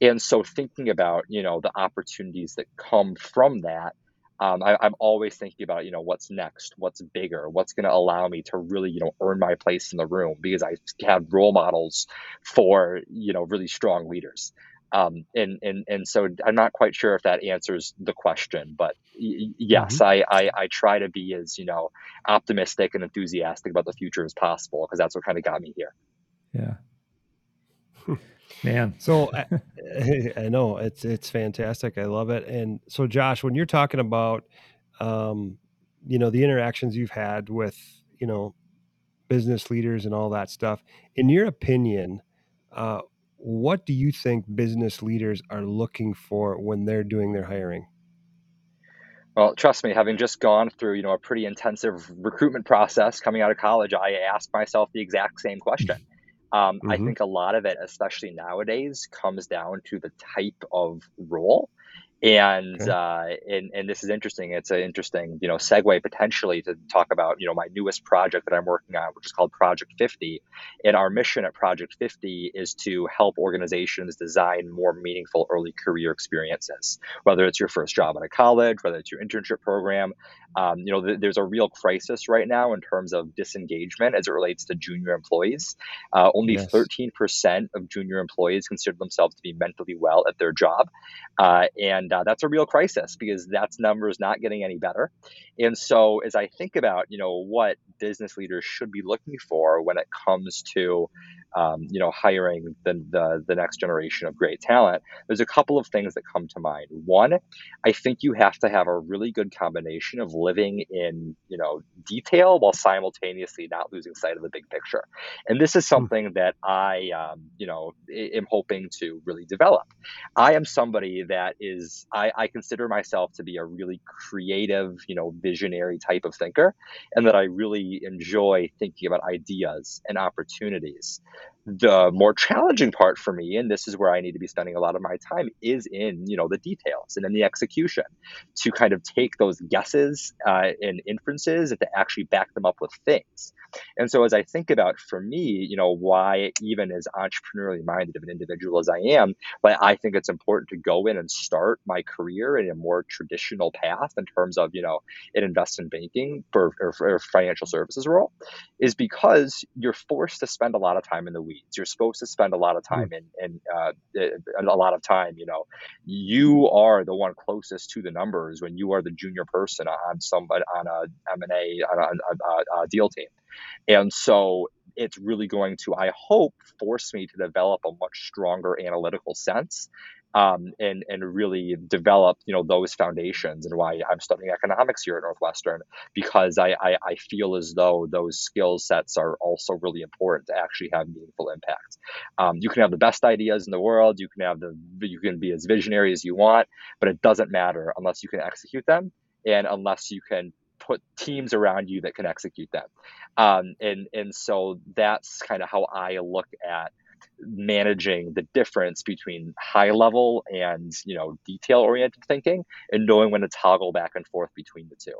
And so thinking about you know the opportunities that come from that um, I, am always thinking about you know what's next what's bigger what's going to allow me to really you know earn my place in the room because i have role models for you know really strong leaders Um, and, and, and so I'm not quite sure if that answers the question, but y- yes, Mhm. I, I, I try to be as, you know, optimistic and enthusiastic about the future as possible because that's what kind of got me here. Yeah. Man. So *laughs* I, I know it's it's fantastic. I love it. And so, Josh, when you're talking about, um, you know, the interactions you've had with, you know, business leaders and all that stuff, in your opinion, uh, what do you think business leaders are looking for when they're doing their hiring? Well, trust me, having just gone through, you know, a pretty intensive recruitment process coming out of college, I asked myself the exact same question. *laughs* Um, I Mhm. think a lot of it, especially nowadays, comes down to the type of role. And Okay. uh, and and this is interesting. It's an interesting, you know, segue potentially to talk about, you know, my newest project that I'm working on, which is called Project 50. And our mission at Project 50 is to help organizations design more meaningful early career experiences, whether it's your first job out of college, whether it's your internship program. Um, you know, th- there's a real crisis right now in terms of disengagement as it relates to junior employees. Uh, only Yes. 13% of junior employees consider themselves to be mentally well at their job. Uh, and uh, that's a real crisis because that number is not getting any better. And so, as I think about, you know, what business leaders should be looking for when it comes to, um, you know, hiring the, the the next generation of great talent, there's a couple of things that come to mind. One, I think you have to have a really good combination of living in, you know, detail while simultaneously not losing sight of the big picture. And this is something that I, um, you know, i- am hoping to really develop. I am somebody that is, I, I consider myself to be a really creative, you know, visionary type of thinker, and that I really enjoy thinking about ideas and opportunities. The more challenging part for me, and this is where I need to be spending a lot of my time, is in, you know, the details and in the execution to kind of take those guesses uh, and inferences and to actually back them up with things. And so, as I think about for me, you know, why even as entrepreneurially minded of an individual as I am, but I think it's important to go in and start my career in a more traditional path in terms of, you know, an investment banking for, or, or financial services role, is because you're forced to spend a lot of time in the weeds. You're supposed to spend a lot of hmm. time in, in uh, eh, eh, a lot of time, you know, you are the one closest to the numbers when you are the junior person on some on a M&A on a, a, a deal team. And so it's really going to, I hope, force me to develop a much stronger analytical sense um, and and really develop you know those foundations and why I'm studying economics here at Northwestern because I, I, I feel as though those skill sets are also really important to actually have meaningful impact. Um, you can have the best ideas in the world, you can have the you can be as visionary as you want, but it doesn't matter unless you can execute them and unless you can put teams around you that can execute them. Um, and and so that's kind of how I look at managing the difference between high level and you know detail oriented thinking and knowing when to toggle back and forth between the two.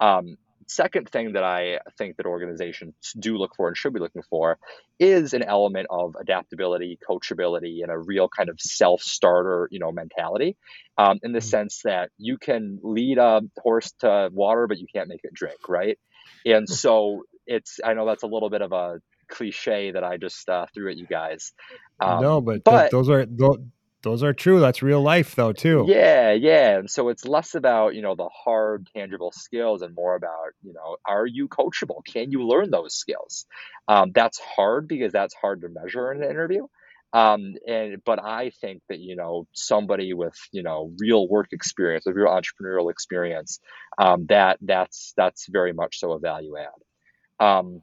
Um, second thing that i think that organizations do look for and should be looking for is an element of adaptability coachability and a real kind of self-starter you know mentality um, in the Mhm. sense that you can lead a horse to water but you can't make it drink right? And so it's i know that's a little bit of a cliche that I just uh, threw at you guys. Um, no, but, th- those are those, those are true. That's real life, though, too. yeah, yeah. And so it's less about, you know, the hard, tangible skills and more about, you know, are you coachable? Can you learn those skills? Um, that's hard because that's hard to measure in an interview. Um, and but I think that you know somebody with you know real work experience, with real entrepreneurial experience, um, that that's that's very much so a value add. Um,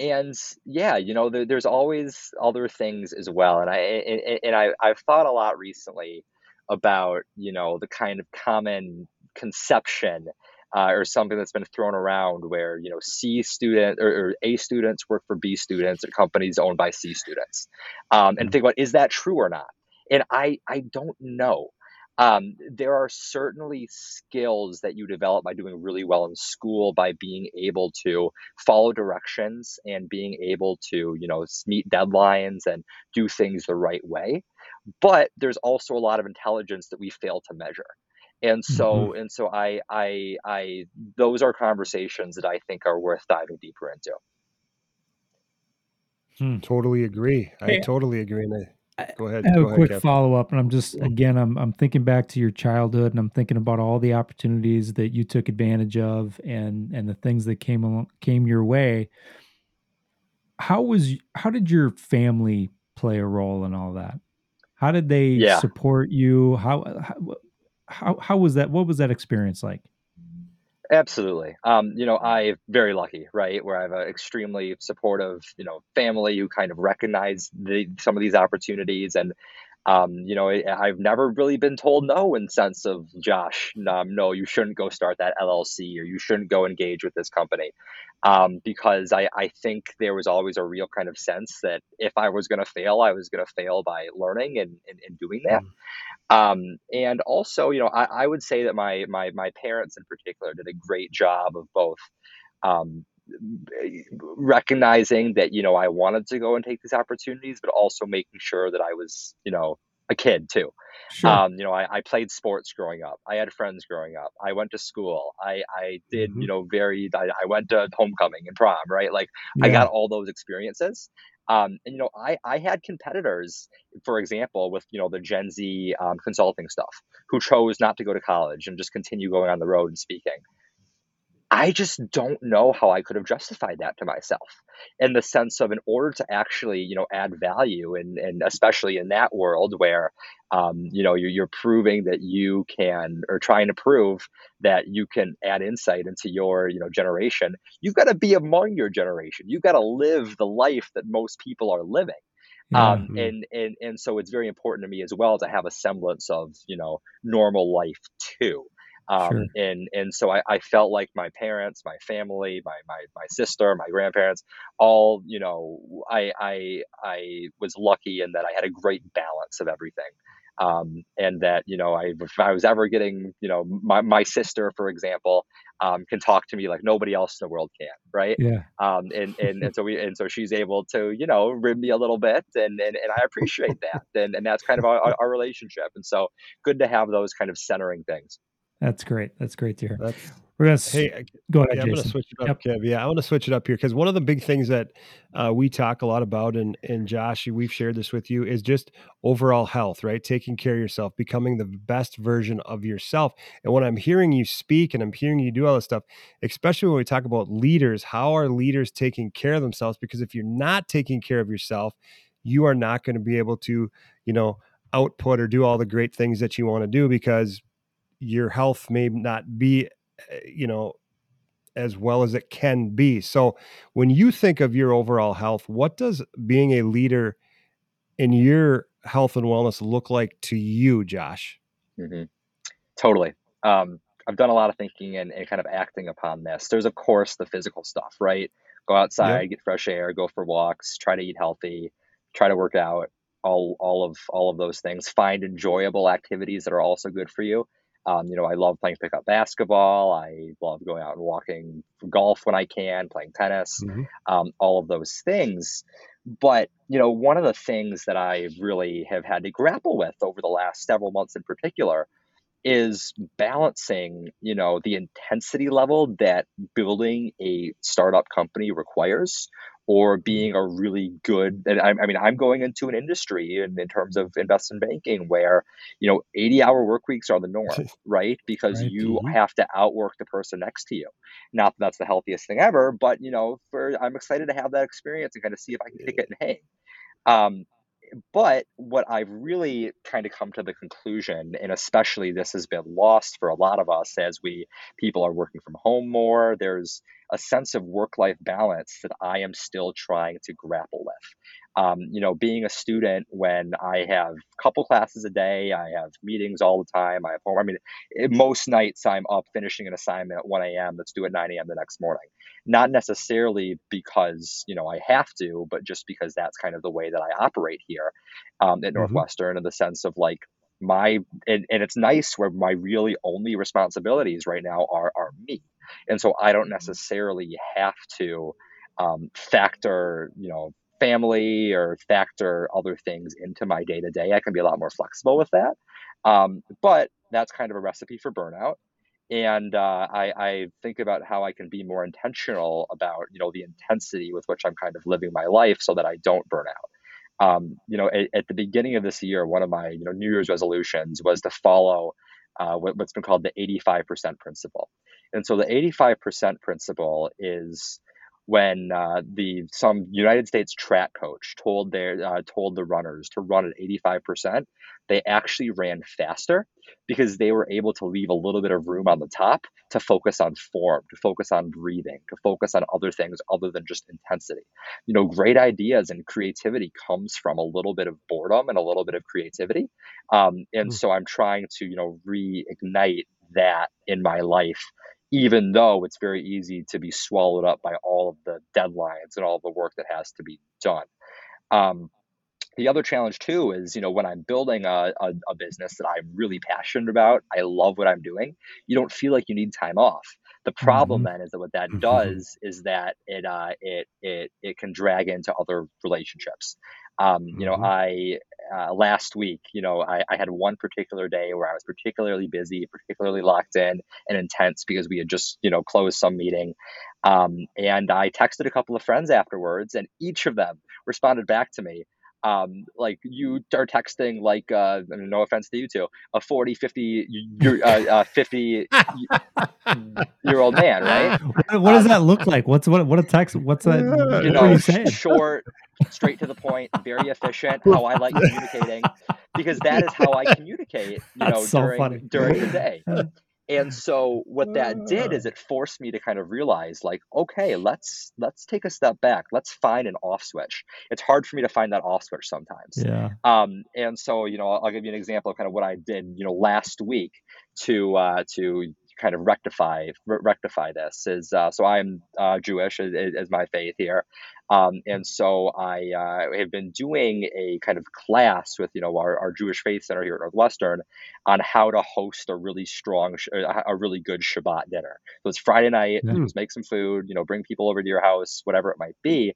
and yeah, you know, there, there's always other things as well. And I and, and I I've thought a lot recently about you know the kind of common conception uh, or something that's been thrown around where you know C student or, or A students work for B students or companies owned by C students, um, and Mhm. think about is that true or not? And I I don't know. Um, there are certainly skills that you develop by doing really well in school by being able to follow directions and being able to you know meet deadlines and do things the right way but there's also a lot of intelligence that we fail to measure and so and so i i i those are conversations that i think are worth diving deeper into Totally agree. I Hey. totally agree. And I, go ahead. I have go a quick follow up, and I'm just again, I'm I'm thinking back to your childhood, and I'm thinking about all the opportunities that you took advantage of, and and the things that came along, came your way. How was how did your family play a role in all that? How did they Yeah. support you? How how how, how was that? What was that experience like? Absolutely. Um, you know, I'm very lucky, right? Where I have an extremely supportive, you know, family who kind of recognize the some of these opportunities, and um, you know, I, I've never really been told no in sense of Josh, um, no, you shouldn't go start that LLC or you shouldn't go engage with this company, um, because I I think there was always a real kind of sense that if I was going to fail, I was going to fail by learning and, and, and doing that. Mm. Um, and also, you know, I, I would say that my my my parents in particular did a great job of both um, recognizing that you know I wanted to go and take these opportunities, but also making sure that I was you know a kid too. Sure. Um, you know, I, I played sports growing up. I had friends growing up. I went to school. I I did hmm you know very. I, I went to homecoming and prom. Right, like I got all those experiences. Um, and you know, I I had competitors, for example, with you know the Gen Z um, consulting stuff, who chose not to go to college and just continue going on the road and speaking. I just don't know how I could have justified that to myself in the sense of in order to actually, you know, add value and and especially in that world where um, you know, you're, you're proving that you can or trying to prove that you can add insight into your, you know, generation, you've got to be among your generation. You've got to live the life that most people are living. Um, hmm and and and so it's very important to me as well to have a semblance of, you know, normal life too. Sure. Um, and and so I, I felt like my parents, my family, my, my my sister, my grandparents, all you know, I I I was lucky in that I had a great balance of everything. Um, and that you know, I if I was ever getting you know, my my sister, for example, um, can talk to me like nobody else in the world can, right? Yeah. Um, and and and so we and so she's able to you know rib me a little bit, and and, and I appreciate that, and and that's kind of our our relationship, and so good to have those kind of centering things. That's great. That's great to hear. That's We're gonna hey. go ahead, Yeah, I'm to switch it up, Yep. Kev. Yeah, I want to switch it up here because one of the big things that uh, we talk a lot about, and and Josh, we've shared this with you, is just overall health, right? Taking care of yourself, becoming the best version of yourself. And when I'm hearing you speak and I'm hearing you do all this stuff, especially when we talk about leaders, how are leaders taking care of themselves? Because if you're not taking care of yourself, you are not going to be able to, you know, output or do all the great things that you want to do because your health may not be, uh, you know, as well as it can be. So, when you think of your overall health, what does being a leader in your health and wellness look like to you, Josh? Mm-hmm. Totally. Um, I've done a lot of thinking and, and kind of acting upon this. There's of course the physical stuff, right? Go Yep. outside, get fresh air, go for walks, try to eat healthy, try to work out, all all of all of those things. Find enjoyable activities that are also good for you. Um, you know, I love playing pickup basketball. I love going out and walking golf when I can, playing tennis, hmm um, all of those things. But you know, one of the things that I really have had to grapple with over the last several months in particular is balancing, you know, the intensity level that building a startup company requires or being a really good and I, I mean i'm going into an industry in, in terms of investment banking where you know 80 hour work weeks are the norm *laughs* right? Because Right. you hmm have to outwork the person next to you. Not that that's the healthiest thing ever but you know for i'm excited to have that experience and kind of see if i can kick it and hang um, but what I've really kind of come to the conclusion, and especially this has been lost for a lot of us as we people are working from home more, there's a sense of work-life balance that I am still trying to grapple with. Um, you know, being a student when I have a couple classes a day, I have meetings all the time, I have home. I mean, it, most nights I'm up finishing an assignment at 1 a.m. that's due at 9 a.m. the next morning not necessarily because you know I have to, but just because that's kind of the way that I operate here um, at hmm Northwestern, in the sense of like my and, and it's nice where my really only responsibilities right now are are me, and so I don't necessarily have to um, factor you know family or factor other things into my day to day. I can be a lot more flexible with that, um, but that's kind of a recipe for burnout and uh, I, I think about how I can be more intentional about you know the intensity with which I'm kind of living my life so that I don't burn out. Um, you know, at, at, the beginning of this year, one of my you know New Year's resolutions was to follow uh, what, what's been called the 85% principle. And so the 85% principle is when uh, the some United States track coach told their uh, told the runners to run at 85%, they actually ran faster because they were able to leave a little bit of room on the top to focus on form, to focus on breathing, to focus on other things other than just intensity. You know, great ideas and creativity comes from a little bit of boredom and a little bit of creativity. Um, and mm. so I'm trying to, you know, reignite that in my life even though it's very easy to be swallowed up by all of the deadlines and all the work that has to be done. Um, the other challenge too is, you know, when I'm building a, a, a, business that I'm really passionate about, I love what I'm doing. You don't feel like you need time off. The problem mm-hmm. then is that what that mm-hmm. does is that it uh, it it it can drag into other relationships. Um, you know, mm-hmm. I uh, last week, you know, I, I, had one particular day where I was particularly busy, particularly locked in and intense because we had just, you know, closed some meeting. Um, and I texted a couple of friends afterwards, and each of them responded back to me um, like you are texting like uh, no offense to you two a 40 50 year, uh, uh, 50 year old man right? *laughs* What, what does um, that look like? What's what what a text what's that you know you short straight to the point very efficient how i like *laughs* communicating because that is how i communicate you That's know so during funny. during the day *laughs* and *laughs* so what that did is it forced me to kind of realize like okay let's let's take a step back. Let's find an off switch. It's hard for me to find that off switch sometimes. Yeah. Um and so you know i'll give you an example of kind of what i did you know last week to uh to kind of rectify re- rectify this is uh, so I'm uh, Jewish as, as, my faith here, um, and so I uh, have been doing a kind of class with you know our, our Jewish Faith Center here at Northwestern on how to host a really strong a really good Shabbat dinner. So it's Friday night, mm. just make some food, you know, bring people over to your house, whatever it might be.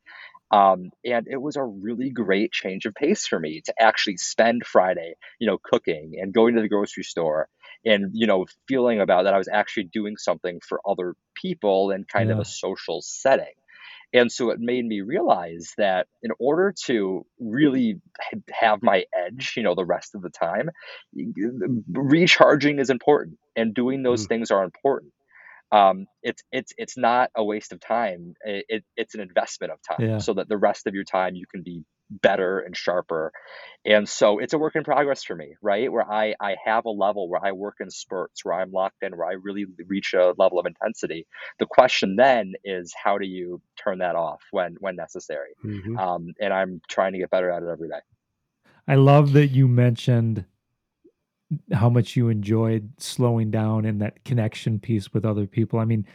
Um, and it was a really great change of pace for me to actually spend Friday, you know, cooking and going to the grocery store and you know feeling about that i was actually doing something for other people in kind yeah. of a social setting and so it made me realize that in order to really have my edge you know the rest of the time recharging is important and doing those mm. things are important um, it's it's it's not a waste of time. It, it, it's an investment of time, yeah. so that the rest of your time you can be better and sharper. And so it's a work in progress for me, right? Where I, I have a level where I work in spurts, where I'm locked in, where I really reach a level of intensity. The question then is how do you turn that off when when necessary? Mm-hmm. Um, and I'm trying to get better at it every day. I love that you mentioned how much you enjoyed slowing down and that connection piece with other people. I mean,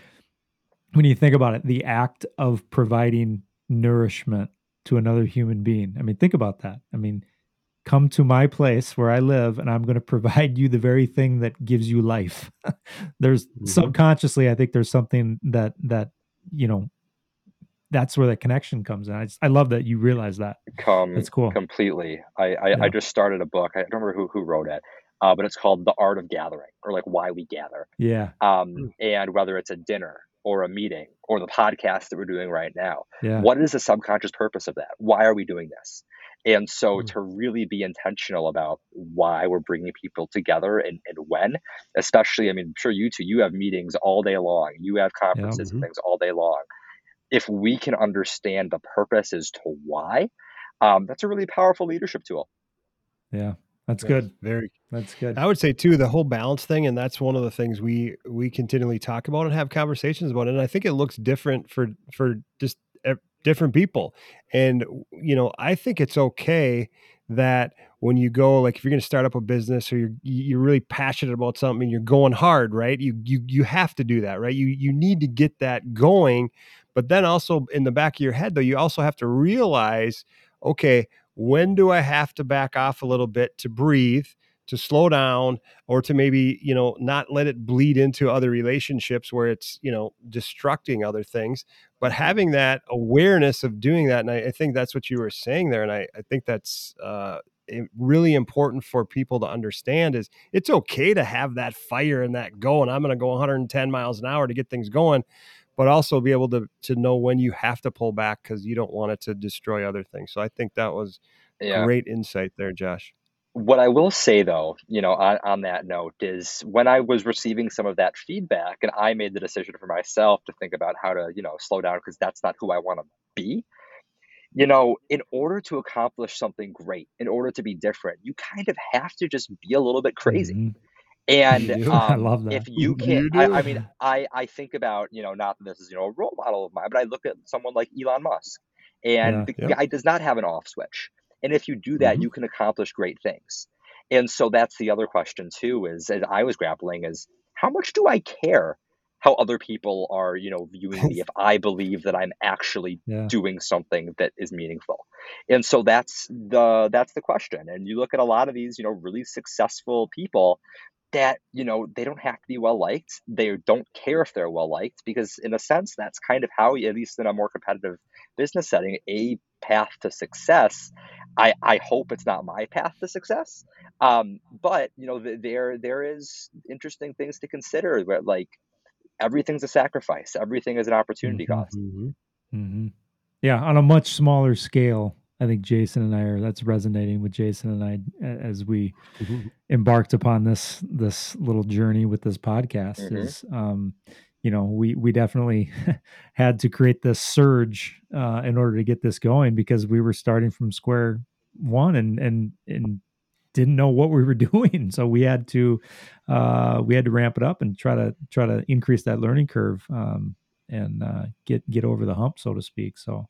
when you think about it, the act of providing nourishment to another human being. I mean, think about that. I mean, come to my place where I live and I'm going *laughs* to provide you the very thing that gives you life. *laughs* there's mm-hmm. subconsciously, I think there's something that, that, you know, that's where that connection comes in. I, just, I love that you realize that. Come, that's cool. Completely. I, I, yeah. I, just started a book. I don't remember who, who wrote it, uh, but it's called The Art of Gathering or like Why We Gather. Yeah. Um, mm. and whether it's a dinner or a meeting or the podcast that we're doing right now. Yeah. What is the subconscious purpose of that? Why are we doing this? And so mm. to really be intentional about why we're bringing people together and, and when, especially, I mean, I'm sure you two, you have meetings all day long, you have conferences yeah, mm-hmm. and things all day long. If we can understand the purpose as to why, um, that's a really powerful leadership tool. Yeah. That's, good. Very. That's good. I would say too the whole balance thing, and that's one of the things we we continually talk about and have conversations about. And I think it looks different for for just different people. And you know, I think it's okay that when you go like if you're going to start up a business or you're you're really passionate about something you're going hard right you you you have to do that right you you need to get that going but then also in the back of your head though you also have to realize okay when do I have to back off a little bit to breathe, to slow down, or to maybe, you know, not let it bleed into other relationships where it's, you know, destructing other things. But having that awareness of doing that, and I, I think that's what you were saying there, and I, I think that's uh, really important for people to understand is it's okay to have that fire and that go and i'm going to go 110 miles an hour to get things going but also be able to to know when you have to pull back because you don't want it to destroy other things. So I think that was yeah. great insight there, Josh. What I will say though, you know, on, on that note is when I was receiving some of that feedback and I made the decision for myself to think about how to, you know, slow down because that's not who I want to be. You know, in order to accomplish something great, in order to be different, you kind of have to just be a little bit crazy. Mm-hmm. And *laughs* um, I love that. if you *laughs* can't, you I, I, mean, I, I think about, you know, not that this is, you know, a role model of mine, but I look at someone like Elon Musk and yeah, the yeah. guy does not have an off switch. And if you do that, mm-hmm. you can accomplish great things. And so that's the other question too, is as I was grappling is how much do I care how other people are, you know, viewing me *laughs* if I believe that I'm actually yeah. doing something that is meaningful. And so that's the that's the question. And you look at a lot of these, you know, really successful people that you know they don't have to be well liked they don't care if they're well liked because in a sense that's kind of how at least in a more competitive business setting a path to success. I i hope it's not my path to success. Um, but you know there there is interesting things to consider where like everything's a sacrifice. Everything is an opportunity mm-hmm, cost. Mm-hmm, mm-hmm. yeah on a much smaller scale I think Jason and I are that's resonating with Jason and I as we mm-hmm. embarked upon this this little journey with this podcast mm-hmm. is um you know we we definitely *laughs* had to create this surge uh in order to get this going because we were starting from square one and and and didn't know what we were *laughs* doing so we had to uh we had to ramp it up and try to try to increase that learning curve um and uh get get over the hump so to speak so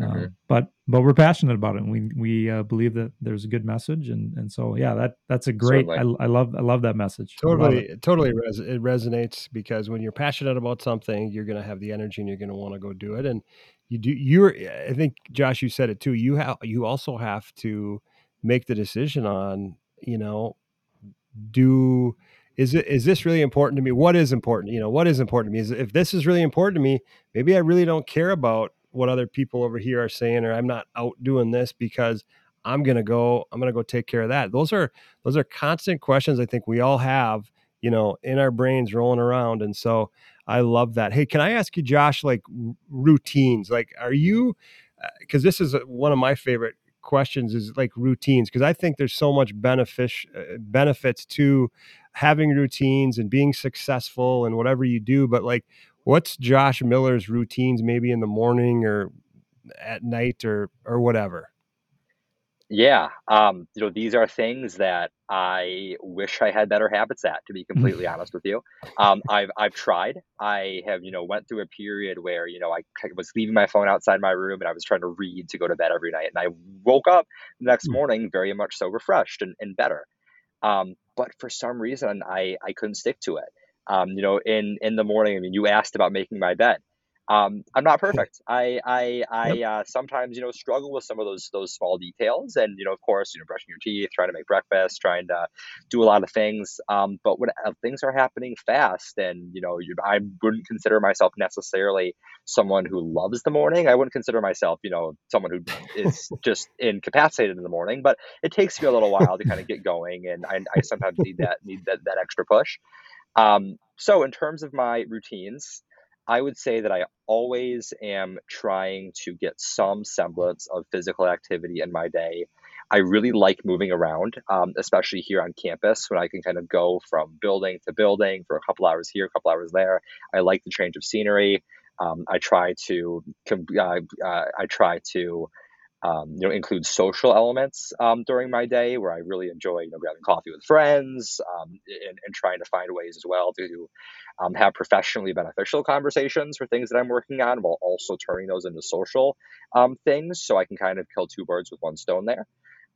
Mm-hmm. Um, but but we're passionate about it. And we we uh, believe that there's a good message, and and so yeah, that that's a great. I, I, love I love that message. Totally, totally, res- it resonates because when you're passionate about something, you're going to have the energy, and you're going to want to go do it. And you do. You're. I think Josh, you said it too. You have. You also have to make the decision on. You know, do is it is this really important to me? What is important? You know, what is important to me? Is if this is really important to me, maybe I really don't care about what other people over here are saying or i'm not out doing this because i'm to go i'm to go take care of that. Those are those are constant questions i think we all have you know in our brains rolling around and so i love that. Hey can i ask you josh like routines? Like are you because uh, this is one of my favorite questions is like routines because i think there's so much benefit uh, benefits to having routines and being successful and whatever you do but like what's Josh Miller's routines maybe in the morning or at night or or whatever? Yeah, um, you know, these are things that I wish I had better habits at. To be *laughs* completely honest with you, um, I've I've tried. I have you know went through a period where you know I was leaving my phone outside my room and I was trying to read to go to bed every night, and I woke up the next hmm. morning very much so refreshed and, and better. Um, but for some reason, I I couldn't stick to it um, you know, in in the morning. I mean, you asked about making my bed. Um, I'm not *laughs* perfect. I I I uh, sometimes you know struggle with some of those those small details, and you know, of course, you know, brushing your teeth, trying to make breakfast, trying to do a lot of things. Um, but when uh, things are happening fast, and you know, you, I wouldn't consider myself necessarily someone who loves the morning. I wouldn't consider myself, you know, someone who is *laughs* just incapacitated in the morning. But it takes me a little while to kind of get going, and I, I sometimes need that need that that extra push. Um, so, in terms of my routines, I would say that I always am trying to get some semblance of physical activity in my day. I really like moving around, um, especially here on campus when I can kind of go from building to building for a couple hours here, a couple hours there. I like the change of scenery. Um, I try to uh, uh, I try to um, you know, include social elements um, during my day where I really enjoy, you know, grabbing coffee with friends um, and, and, trying to find ways as well to um, have professionally beneficial conversations for things that I'm working on while also turning those into social um, things. So I can kind of kill two birds with one stone there.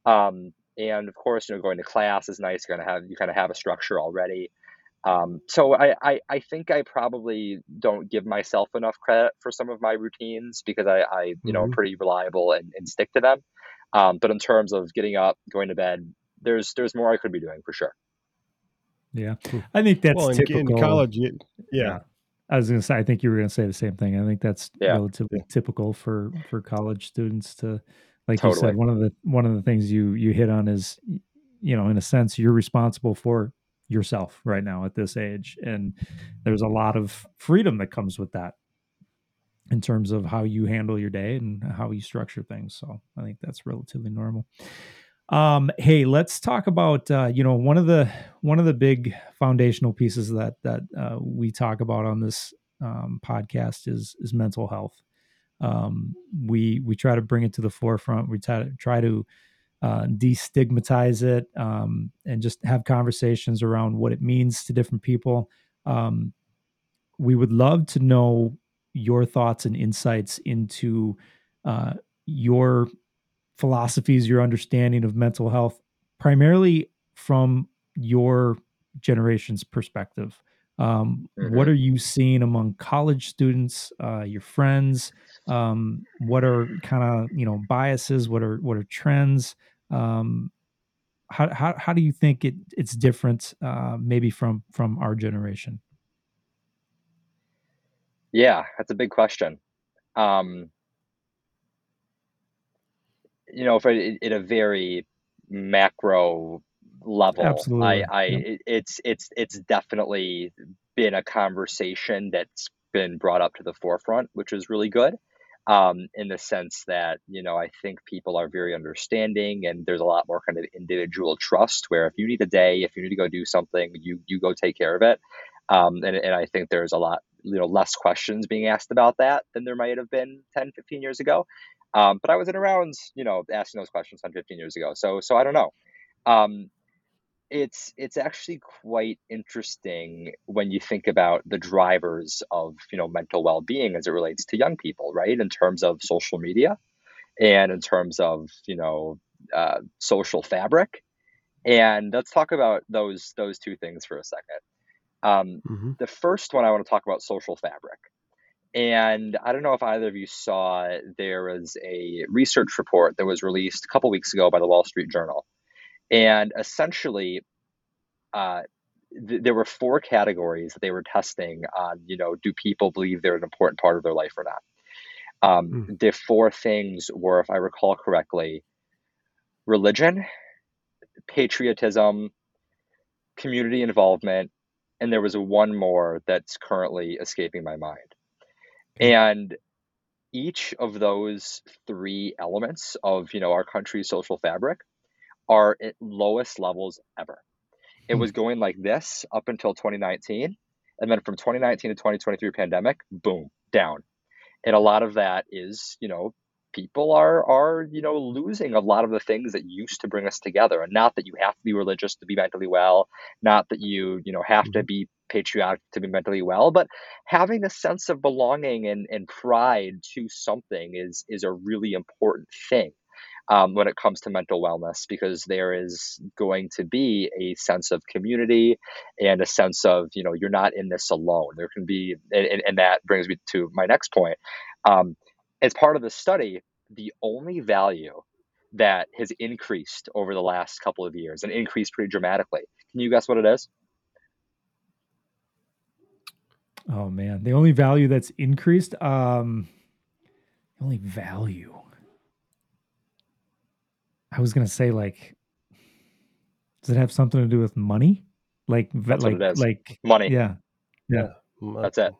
Um, and of course, you know, going to class is nice. You're gonna have you kind of have a structure already. Um, so I, I, I, think I probably don't give myself enough credit for some of my routines because I, I you mm-hmm. know, I'm pretty reliable and, and stick to them. Um, but in terms of getting up, going to bed, there's there's more I could be doing for sure. Yeah, I think that's well, typical. In college, yeah. yeah. I was going to say, I think you were going to say the same thing. I think that's yeah. relatively typical for for college students to, like totally. you said, one of the one of the things you you hit on is, you know, in a sense, you're responsible for yourself right now at this age and there's a lot of freedom that comes with that in terms of how you handle your day and how you structure things. So I think that's relatively normal. Um, hey, let's talk about uh, you know one of the one of the big foundational pieces that that uh, we talk about on this um, podcast is is mental health. Um, we we try to bring it to the forefront. We try to try to uh, destigmatize it um, and just have conversations around what it means to different people. Um, we would love to know your thoughts and insights into uh, your philosophies, your understanding of mental health, primarily from your generation's perspective. Um, mm-hmm. What are you seeing among college students, uh, your friends? Um, what are kind of you know biases? What are what are trends? Um, how, how how do you think it it's different, uh, maybe from from our generation? Yeah, that's a big question. Um, you know, for in a very macro level, Absolutely. I, I yeah. it's it's it's definitely been a conversation that's been brought up to the forefront, which is really good. Um, in the sense that you know I think people are very understanding and there's a lot more kind of individual trust where if you need a day if you need to go do something you you go take care of it um, and, and I think there's a lot you know less questions being asked about that than there might have been 10 15 years ago um, but I wasn't around, you know, asking those questions 10, 15 years ago. So, so I don't know. Um, it's it's actually quite interesting when you think about the drivers of you know mental well-being as it relates to young people, right? In terms of social media, and in terms of you know uh, social fabric. And let's talk about those those two things for a second. Um, mm-hmm. The first one I want to talk about social fabric. And I don't know if either of you saw, there was a research report that was released a couple weeks ago by the Wall Street Journal. And essentially, uh, th- there were four categories that they were testing on, you know, do people believe they're an important part of their life or not? Um, mm. The four things were, if I recall correctly, religion, patriotism, community involvement, and there was one more that's currently escaping my mind. And each of those three elements of you know our country's social fabric are at lowest levels ever. It was hmm. going like this up until 2019, and then from 2019 to 2023 pandemic, boom, down. And a lot of that is, you know, people are are you know losing a lot of the things that used to bring us together and not that you have to be religious to be mentally well not that you you know have to mm-hmm. be patriotic to be mentally well but having a sense of belonging and, and pride to something is is a really important thing um, when it comes to mental wellness because there is going to be a sense of community and a sense of you know you're not in this alone there can be and, and that brings me to my next point um, as part of the study, the only value that has increased over the last couple of years and increased pretty dramatically. Can you guess what it is? Oh man, the only value that's increased, um, the only value. I was gonna say like, does it have something to do with money? Like, that's like, like money. Yeah, yeah, that's it.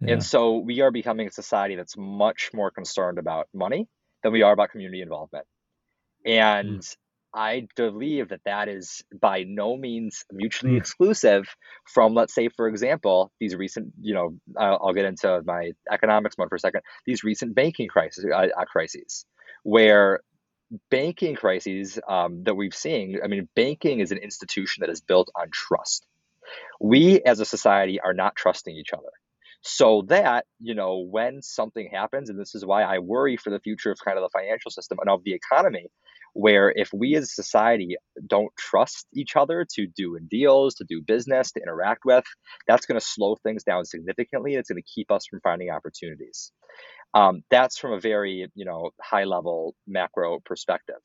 Yeah. And so we are becoming a society that's much more concerned about money than we are about community involvement. And mm. I believe that that is by no means mutually mm. exclusive from, let's say, for example, these recent, you know, I'll, I'll get into my economics one for a second, these recent banking crises, uh, uh, crises where banking crises um, that we've seen, I mean, banking is an institution that is built on trust. We as a society are not trusting each other so that you know when something happens and this is why i worry for the future of kind of the financial system and of the economy where if we as a society don't trust each other to do deals to do business to interact with that's going to slow things down significantly it's going to keep us from finding opportunities um, that's from a very you know high level macro perspective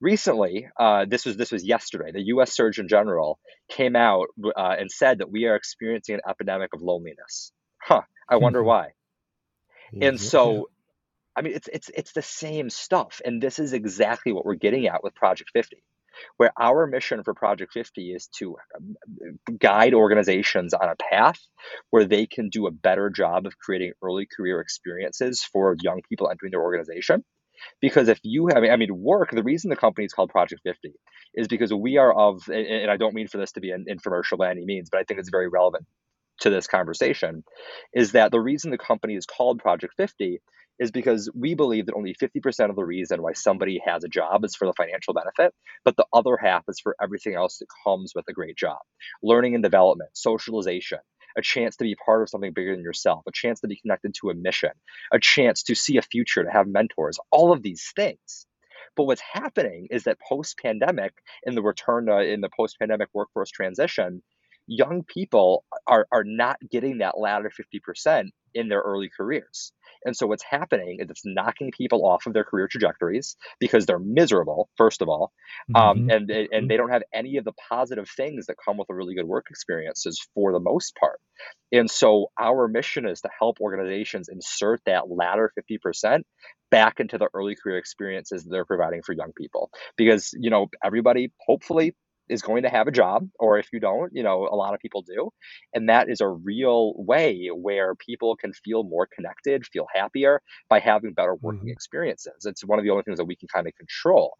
recently, uh, this was this was yesterday. The U.S. Surgeon General came out uh, and said that we are experiencing an epidemic of loneliness huh, I wonder why. And so, I mean, it's it's it's the same stuff, and this is exactly what we're getting at with Project 50. Where our mission for Project 50 is to um, guide organizations on a path where they can do a better job of creating early career experiences for young people entering their organization. Because if you have, I mean, work, the reason the company is called Project 50 is because we are of, and I don't mean for this to be an infomercial by any means, but I think it's very relevant to this conversation, is that the reason the company is called Project 50 is because we believe that only 50% of the reason why somebody has a job is for the financial benefit, but the other half is for everything else that comes with a great job learning and development, socialization, a chance to be part of something bigger than yourself, a chance to be connected to a mission, a chance to see a future, to have mentors, all of these things. But what's happening is that post pandemic, in the return to, in the post pandemic workforce transition, young people are, are not getting that latter 50% in their early careers. And so what's happening is it's knocking people off of their career trajectories because they're miserable, first of all, um, mm-hmm. and and mm-hmm. they don't have any of the positive things that come with a really good work experiences for the most part. And so our mission is to help organizations insert that latter 50% back into the early career experiences that they're providing for young people because you know everybody hopefully is going to have a job, or if you don't, you know, a lot of people do. And that is a real way where people can feel more connected, feel happier by having better working mm-hmm. experiences. It's one of the only things that we can kind of control.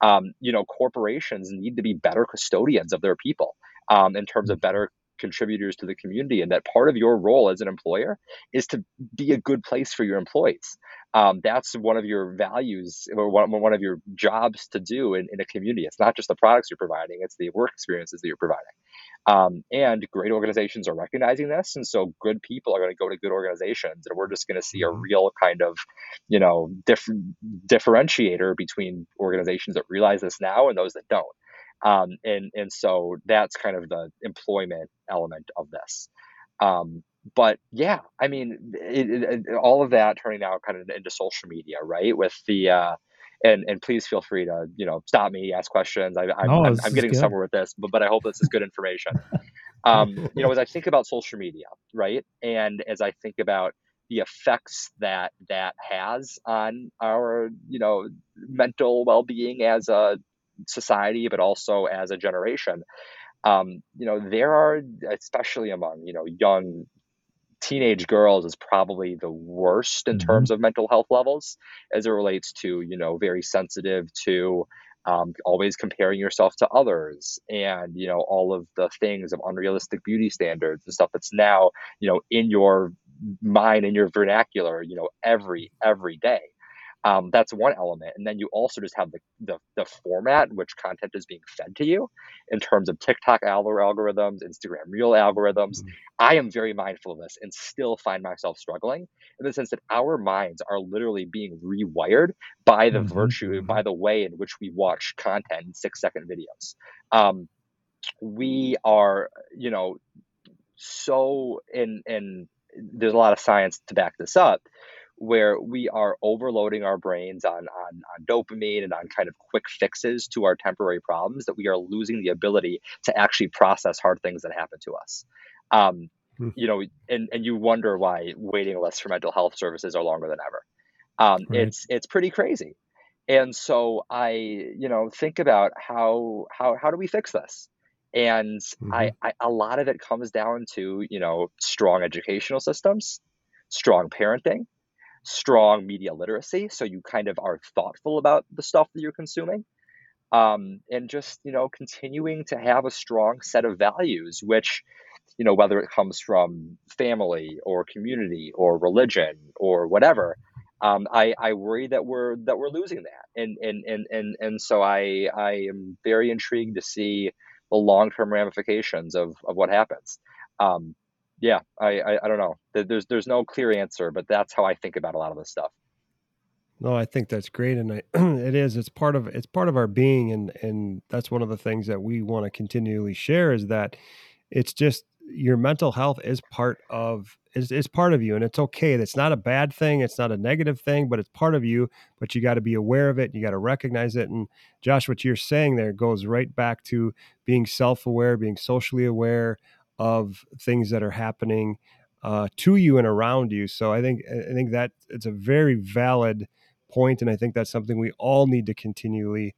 Um, you know, corporations need to be better custodians of their people um, in terms of mm-hmm. better contributors to the community and that part of your role as an employer is to be a good place for your employees. Um, that's one of your values or one, one of your jobs to do in, in a community. It's not just the products you're providing it's the work experiences that you're providing. Um, and great organizations are recognizing this and so good people are going to go to good organizations and we're just going to see a mm-hmm. real kind of you know diff- differentiator between organizations that realize this now and those that don't um, and and so that's kind of the employment element of this. Um, but yeah, I mean, it, it, all of that turning now kind of into social media, right? With the uh, and and please feel free to you know stop me, ask questions. I, I'm, no, I'm, I'm getting good. somewhere with this, but but I hope this is good information. *laughs* um, you know, as I think about social media, right, and as I think about the effects that that has on our you know mental well-being as a society, but also as a generation. Um, you know, there are, especially among, you know, young teenage girls is probably the worst in mm-hmm. terms of mental health levels as it relates to, you know, very sensitive to um, always comparing yourself to others and, you know, all of the things of unrealistic beauty standards and stuff that's now, you know, in your mind, in your vernacular, you know, every, every day. Um, that's one element. And then you also just have the, the, the format in which content is being fed to you in terms of TikTok algorithms, Instagram Reel algorithms. Mm-hmm. I am very mindful of this and still find myself struggling in the sense that our minds are literally being rewired by the mm-hmm. virtue, mm-hmm. by the way in which we watch content in six second videos. Um, we are, you know, so in, in, there's a lot of science to back this up where we are overloading our brains on, on, on dopamine and on kind of quick fixes to our temporary problems that we are losing the ability to actually process hard things that happen to us. Um, hmm. You know, and, and you wonder why waiting lists for mental health services are longer than ever. Um, right. It's it's pretty crazy, and so I you know think about how how how do we fix this? And mm-hmm. I, I a lot of it comes down to you know strong educational systems, strong parenting, strong media literacy, so you kind of are thoughtful about the stuff that you're consuming. Um, and just you know continuing to have a strong set of values which you know whether it comes from family or community or religion or whatever um, I, I worry that we're that we're losing that and and and and, and so I I am very intrigued to see the long term ramifications of, of what happens um, yeah, I, I, I don't know. There's there's no clear answer, but that's how I think about a lot of this stuff. No, I think that's great, and I, *clears throat* it is. It's part of it's part of our being, and and that's one of the things that we want to continually share is that it's just your mental health is part of is, is part of you and it's okay that's not a bad thing it's not a negative thing but it's part of you but you got to be aware of it you got to recognize it and josh what you're saying there goes right back to being self-aware being socially aware of things that are happening uh, to you and around you. So I think I think that it's a very valid point, and I think that's something we all need to continually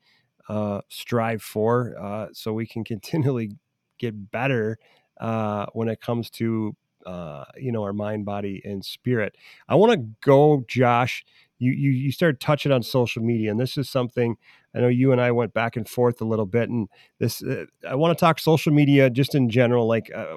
uh, strive for uh, so we can *laughs* continually get better uh, when it comes to uh, you know our mind body and spirit i want to go josh you, you you started touching on social media and this is something i know you and i went back and forth a little bit and this uh, i want to talk social media just in general like uh,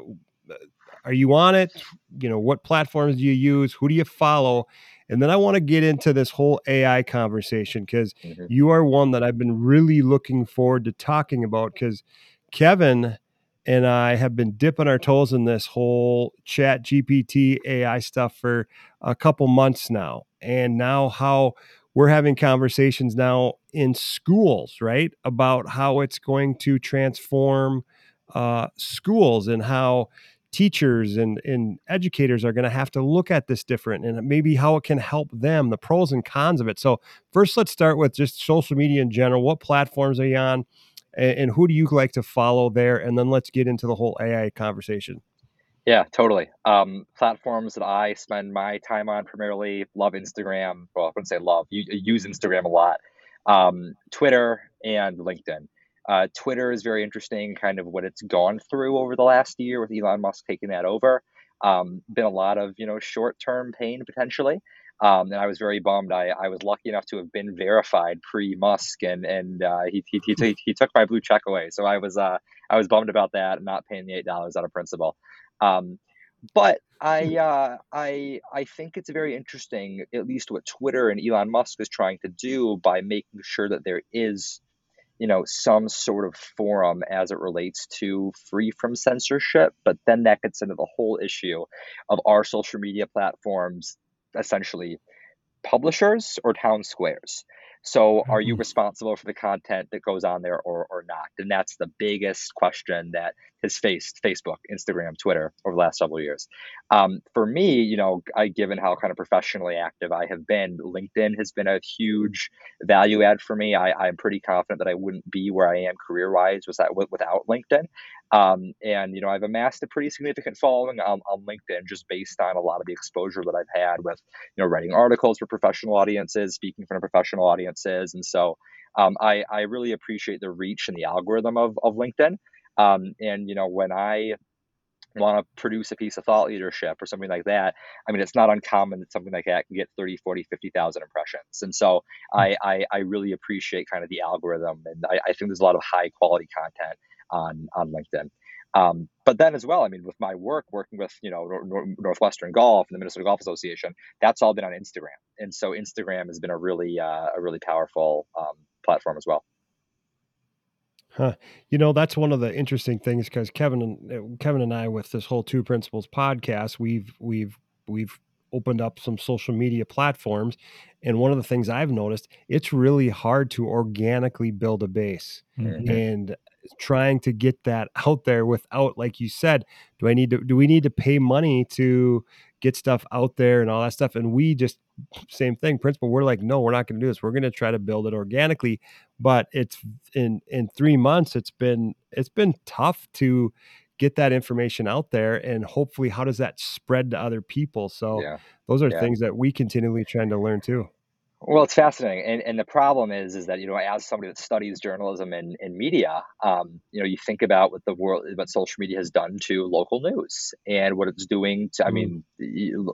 are you on it you know what platforms do you use who do you follow and then i want to get into this whole ai conversation because mm-hmm. you are one that i've been really looking forward to talking about because kevin and I have been dipping our toes in this whole ChatGPT AI stuff for a couple months now. And now how we're having conversations now in schools, right? About how it's going to transform uh, schools and how teachers and, and educators are going to have to look at this different and maybe how it can help them, the pros and cons of it. So, first, let's start with just social media in general. What platforms are you on? and, and who do you like to follow there? And then let's get into the whole AI conversation. Yeah, totally. Um, platforms that I spend my time on primarily love Instagram. Well, I wouldn't say love. You, use Instagram a lot. Um, Twitter and LinkedIn. Uh, Twitter is very interesting, kind of what it's gone through over the last year with Elon Musk taking that over. Um, been a lot of you know short term pain potentially, um, and I was very bummed. I, I was lucky enough to have been verified pre Musk, and and uh, he, he, he, he took my blue check away. So I was uh, I was bummed about that, not paying the eight dollars out of principle. Um, but I hmm. uh, I I think it's very interesting, at least what Twitter and Elon Musk is trying to do by making sure that there is, you know, some sort of forum as it relates to free from censorship. But then that gets into the whole issue of our social media platforms essentially publishers or town squares. So, are you mm-hmm. responsible for the content that goes on there or, or not? And that's the biggest question that has faced Facebook, Instagram, Twitter over the last several years. Um, for me, you know, I, given how kind of professionally active I have been, LinkedIn has been a huge value add for me. I, am pretty confident that I wouldn't be where I am career wise without, without LinkedIn. Um, and, you know, I've amassed a pretty significant following on, on LinkedIn just based on a lot of the exposure that I've had with, you know, writing articles for professional audiences, speaking in front of professional audiences. And so um, I, I really appreciate the reach and the algorithm of, of LinkedIn. Um, and you know, when I want to produce a piece of thought leadership or something like that, I mean, it's not uncommon that something like that can get 30, 40, 50,000 impressions. And so hmm. I, I, I, really appreciate kind of the algorithm. And I, I, think there's a lot of high quality content on, on LinkedIn. Um, but then as well, I mean, with my work, working with, you know, Nor- Northwestern Golf and the Minnesota Golf Association, that's all been on Instagram. And so Instagram has been a really, uh, a really powerful um, platform as well. Huh. You know, that's one of the interesting things because Kevin and uh, Kevin and I, with this whole Two Principals podcast, we've we've we've opened up some social media platforms, and one of the things I've noticed, it's really hard to organically build a base, mm-hmm. and trying to get that out there without, like you said, do I need to do we need to pay money to get stuff out there and all that stuff. And we just same thing, principle. We're like, no, we're not going to do this. We're going to try to build it organically. But it's in in three months. It's been it's been tough to get that information out there and hopefully how does that spread to other people so yeah. those are yeah. things that we continually trying to learn too well, it's fascinating, and and the problem is is that you know as somebody that studies journalism and, and media, um, you know you think about what the world, what social media has done to local news and what it's doing to. I mean, you,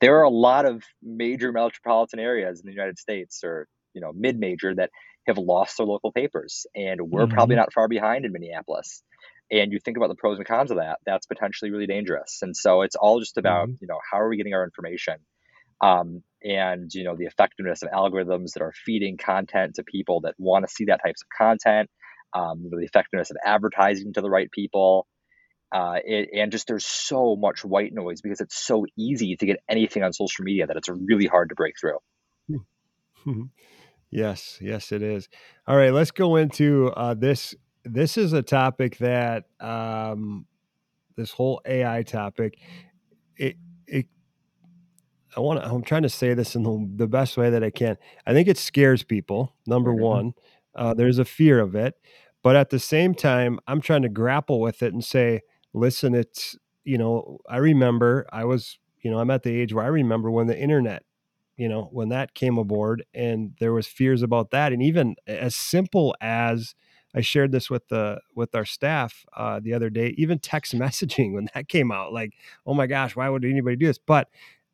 there are a lot of major metropolitan areas in the United States, or you know mid major, that have lost their local papers, and we're mm-hmm. probably not far behind in Minneapolis. And you think about the pros and cons of that, that's potentially really dangerous. And so it's all just about mm-hmm. you know how are we getting our information um, and you know the effectiveness of algorithms that are feeding content to people that want to see that types of content um, the effectiveness of advertising to the right people uh, it, and just there's so much white noise because it's so easy to get anything on social media that it's really hard to break through. Yes yes it is. All right let's go into uh, this this is a topic that um, this whole ai topic it I want to, I'm trying to say this in the, the, best way that I can. I think it scares people. Number mm-hmm. one, uh, there's a fear of it, but at the same time, I'm trying to grapple with it and say, listen, it's you know, I remember I was, you know, I'm at the age where I remember when the internet you know, when that came aboard, and there was fears about that, and even as simple as I shared this with the with our staff uh, the other day. Even text *laughs* messaging when that came out, like, oh my gosh, why would anybody do this? But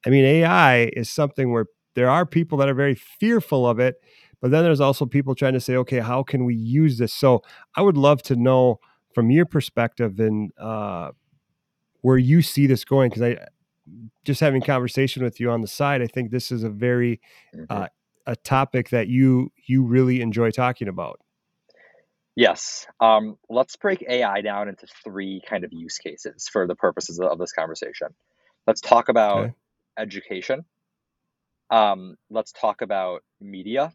I mean, AI is something where there are people that are very fearful of it, but then there's also people trying to say, okay, how can we use this? So I would love to know from your perspective and uh, where you see this going, because I just having conversation with you on the side, I think this is a very mm-hmm. uh, a topic that you you really enjoy talking about. Yes. Um, let's break AI down into three kind of use cases for the purposes of this conversation. Let's talk about okay. Education. Um, let's talk about media,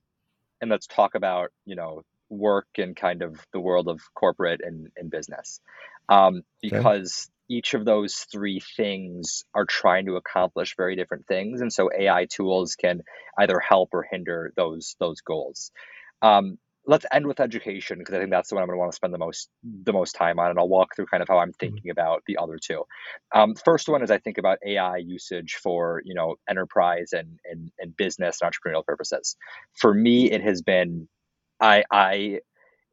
and let's talk about you know work and kind of the world of corporate and, and business, um, because okay. each of those three things are trying to accomplish very different things, and so AI tools can either help or hinder those those goals. Um, let's end with education because I think that's the one I'm going to want to spend the most the most time on, and I'll walk through kind of how I'm mm-hmm. thinking mm-hmm. about the other two. Um, first one is I think about AI usage for you know enterprise and and, and business and entrepreneurial purposes. For me, it has been I I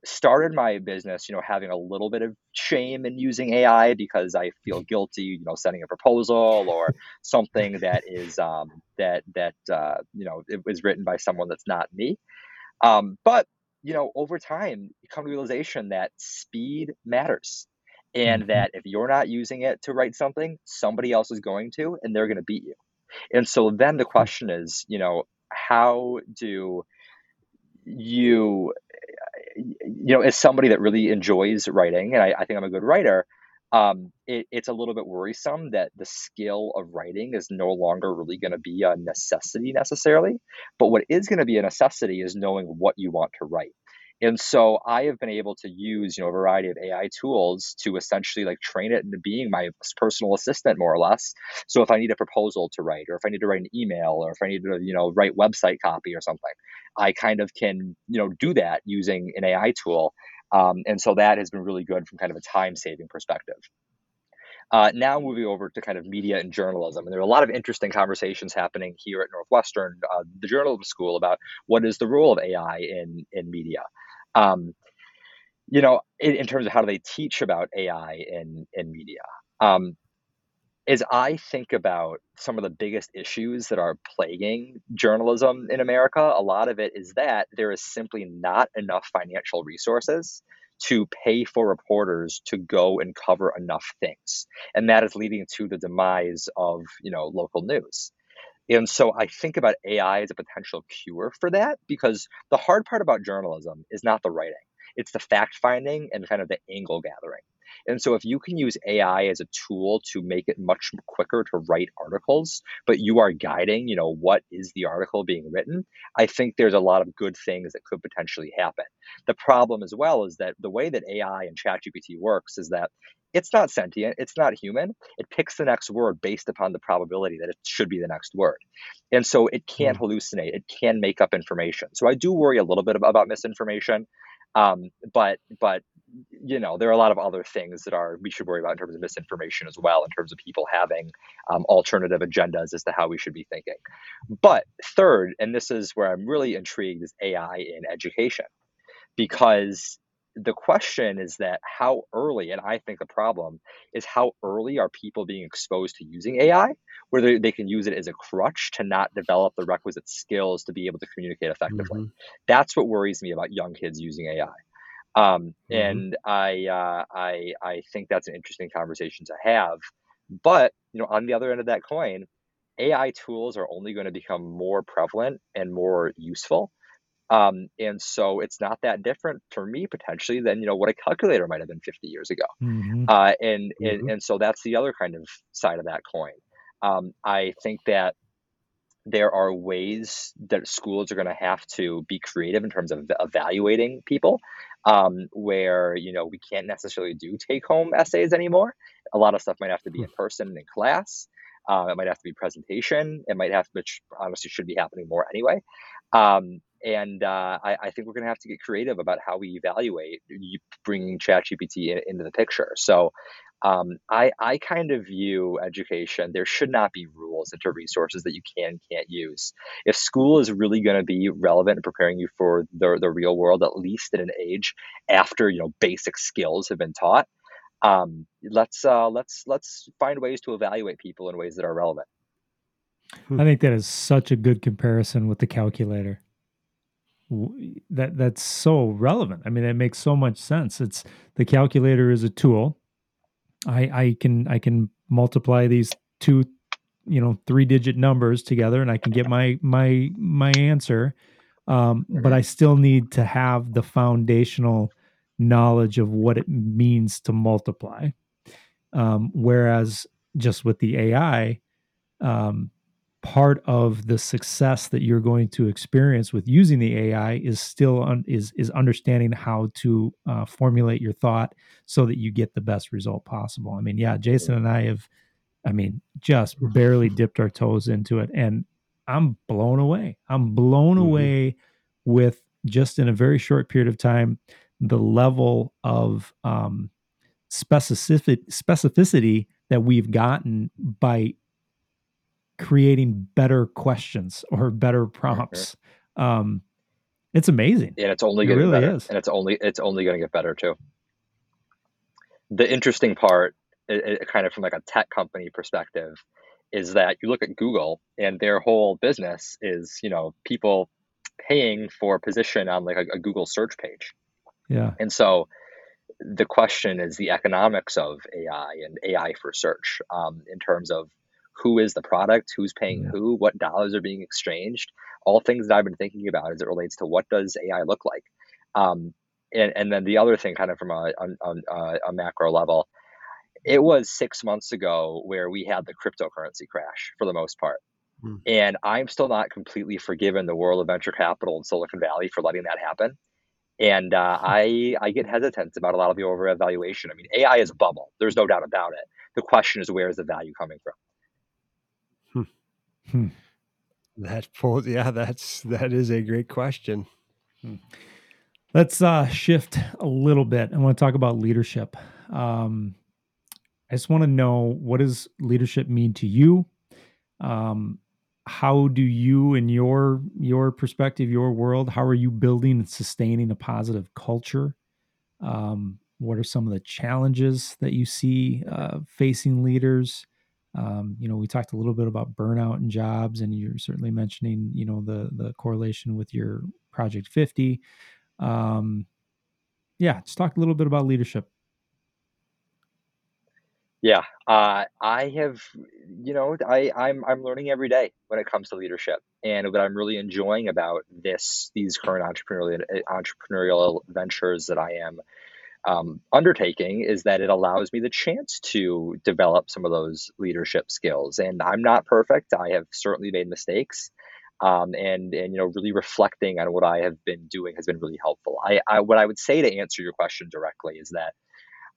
started my business, you know, having a little bit of shame in using AI because I feel guilty, you know, sending a proposal or something *laughs* that is um, that that uh, you know it was written by someone that's not me. Um, but you know, over time, you come to realization that speed matters. And mm-hmm. that if you're not using it to write something, somebody else is going to, and they're going to beat you. And so then the hmm. question is, you know, how do you, you know, as somebody that really enjoys writing, and I, I think I'm a good writer, um, it, it's a little bit worrisome that the skill of writing is no longer really going to be a necessity necessarily. But what is going to be a necessity is knowing what you want to write. And so I have been able to use, you know, a variety of AI tools to essentially like train it into being my personal assistant, more or less. So if I need a proposal to write, or if I need to write an email, or if I need to, you know, write website copy or something, I kind of can, you know, do that using an AI tool. Um, and so that has been really good from kind of a time saving perspective. Uh, now moving over to kind of media and journalism, and there are a lot of interesting conversations happening here at Northwestern, uh, the journalism school, about what is the role of AI in in media. Um, you know, in, in, terms of how do they teach about AI in in media. Um, as I think about some of the biggest issues that are plaguing journalism in America, a lot of it is that there is simply not enough financial resources to pay for reporters to go and cover enough things. And that is leading to the demise of, you know, local news. And so I think about AI as a potential cure for that because the hard part about journalism is not the writing. It's the fact finding and kind of the angle gathering. And so if you can use AI as a tool to make it much quicker to write articles, but you are guiding, you know, what is the article being written, I think there's a lot of good things that could potentially happen. The problem as well is that the way that AI and ChatGPT works is that it's not sentient, it's not human. It picks the next word based upon the probability that it should be the next word. And so it can mm. hallucinate, it can make up information. So I do worry a little bit about misinformation. Um, but but you know there are a lot of other things that are we should worry about in terms of misinformation as well in terms of people having um, alternative agendas as to how we should be thinking but third and this is where i'm really intrigued is ai in education because the question is that how early, and I think the problem is how early are people being exposed to using AI, where they can use it as a crutch to not develop the requisite skills to be able to communicate effectively. Mm-hmm. That's what worries me about young kids using AI. Um, mm-hmm. And I, uh, I, I think that's an interesting conversation to have. But you know, on the other end of that coin, AI tools are only going to become more prevalent and more useful um, and so it's not that different for me potentially than you know what a calculator might have been 50 years ago. Mm-hmm. Uh, and, mm-hmm. and and so that's the other kind of side of that coin. Um, I think that there are ways that schools are going to have to be creative in terms of evaluating people um, where you know we can't necessarily do take home essays anymore. A lot of stuff might have to be in person in class uh, it might have to be presentation it might have to which honestly should be happening more anyway. Um, and uh, I, I, think we're going to have to get creative about how we evaluate bringing ChatGPT in, into the picture. So Um, I I kind of view education. There should not be rules into resources that you can can't use. If school is really going to be relevant in preparing you for the the real world, at least at an age after you know basic skills have been taught, um, let's uh, let's let's find ways to evaluate people in ways that are relevant. I think that is such a good comparison with the calculator. That that's so relevant. I mean, that makes so much sense. It's the calculator is a tool. I I can I can multiply these two, you know, three digit numbers together, and I can get my my my answer. Um, but I still need to have the foundational knowledge of what it means to multiply. Um, whereas just with the AI, um, part of the success that you're going to experience with using the AI is still un, is is understanding how to uh, formulate your thought so that you get the best result possible. I mean, yeah, Jason and I have, I mean, just barely dipped our toes into it, and I'm blown away. I'm blown mm-hmm. away with just in a very short period of time the level of um, specific specificity that we've gotten by creating better questions or better prompts. Um, it's amazing. And it's only getting it really better. Is. And it's only it's only going to get better too. The interesting part, it, it, kind of from like a tech company perspective, is that you look at Google and their whole business is you know people paying for a position on like a, a Google search page. Yeah. And so the question is the economics of AI and AI for search um, in terms of who is the product, who's paying who, what dollars are being exchanged, all things that I've been thinking about as it relates to what does AI look like. Um, and, and then the other thing, kind of from a, a, a macro level, it was six months ago where we had the cryptocurrency crash for the most part. Hmm. And I'm still not completely forgiven the world of venture capital in Silicon Valley for letting that happen. And uh, I I get hesitant about a lot of the over evaluation. I mean, AI is a bubble. There's no doubt about it. The question is, where is the value coming from? Hmm. That pulls, yeah, that's that is a great question. Hmm. Let's uh, shift a little bit. I want to talk about leadership. Um, I just want to know what does leadership mean to you? Um, how do you, in your your perspective, your world, how are you building and sustaining a positive culture? Um, what are some of the challenges that you see uh, facing leaders? Um, you know, we talked a little bit about burnout and jobs, and you're certainly mentioning, you know, the the correlation with your Project 50. Um, yeah, just talk a little bit about leadership. Yeah, uh, I have, you know, I I'm I'm learning every day when it comes to leadership, and what I'm really enjoying about this these current entrepreneurial entrepreneurial ventures that I am um, undertaking is that it allows me the chance to develop some of those leadership skills. And I'm not perfect. I have certainly made mistakes. Um, and and you know really reflecting on what I have been doing has been really helpful. I, I what I would say to answer your question directly is that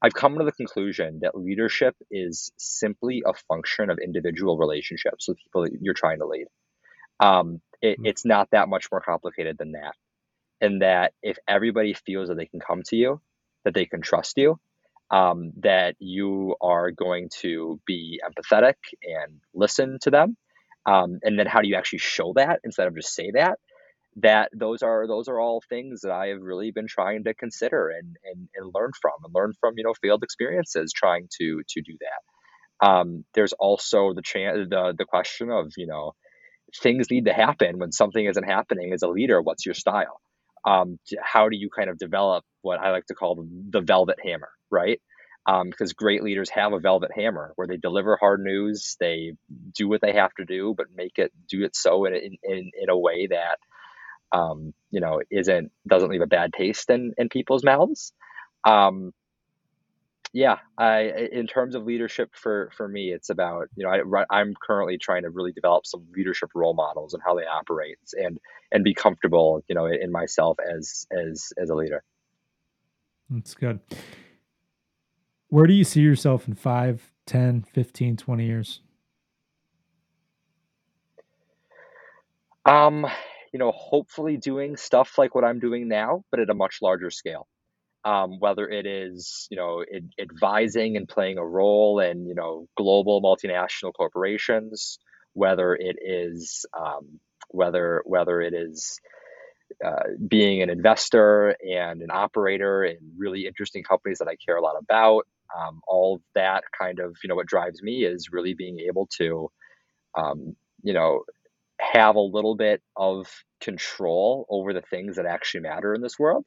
I've come to the conclusion that leadership is simply a function of individual relationships with people that you're trying to lead. Um, it, hmm. it's not that much more complicated than that. And that if everybody feels that they can come to you that they can trust you, um, that you are going to be empathetic and listen to them. Um, and then how do you actually show that instead of just say that? That those are those are all things that I have really been trying to consider and and, and learn from and learn from you know failed experiences trying to to do that. Um, there's also the chance the the question of you know things need to happen when something isn't happening as a leader. What's your style? Um, how do you kind of develop what I like to call the velvet hammer, right? Um, because great leaders have a velvet hammer where they deliver hard news, they do what they have to do, but make it do it so in in, in a way that um, you know isn't doesn't leave a bad taste in in people's mouths. Um, yeah, I in terms of leadership for for me, it's about you know I I'm currently trying to really develop some leadership role models and how they operate and and be comfortable you know in myself as as as a leader. That's good. Where do you see yourself in 5, 10, 15, 20 years? Um, you know, hopefully doing stuff like what I'm doing now, but at a much larger scale. Um, whether it is you know ad- advising and playing a role in you know global multinational corporations, whether it is um, whether whether it is uh, being an investor and an operator in really interesting companies that I care a lot about. Um, all that kind of, you know, what drives me is really being able to, um, you know, have a little bit of control over the things that actually matter in this world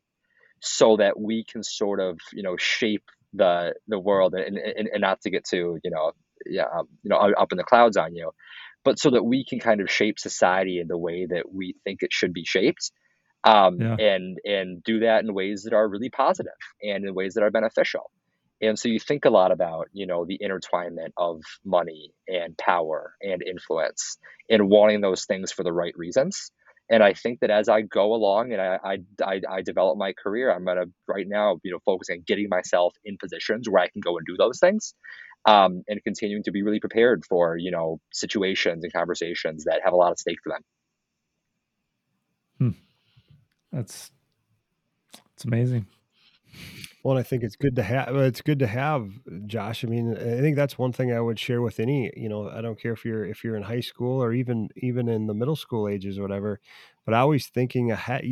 so that we can sort of, you know, shape the the world and, and, and not to get too, you know, yeah, um, you know, up in the clouds on you, but so that we can kind of shape society in the way that we think it should be shaped um, yeah. and and do that in ways that are really positive and in ways that are beneficial. And so you think a lot about you know the intertwinement of money and power and influence and wanting those things for the right reasons. And I think that as I go along and I I, I, develop my career, I'm gonna right now you know focus on getting myself in positions where I can go and do those things. Um, and continuing to be really prepared for you know situations and conversations that have a lot of stake for them. Hmm. That's it's amazing. Well, I think it's good to have. It's good to have Josh. I mean, I think that's one thing I would share with any. You know, I don't care if you're if you're in high school or even even in the middle school ages or whatever. But always thinking ahead.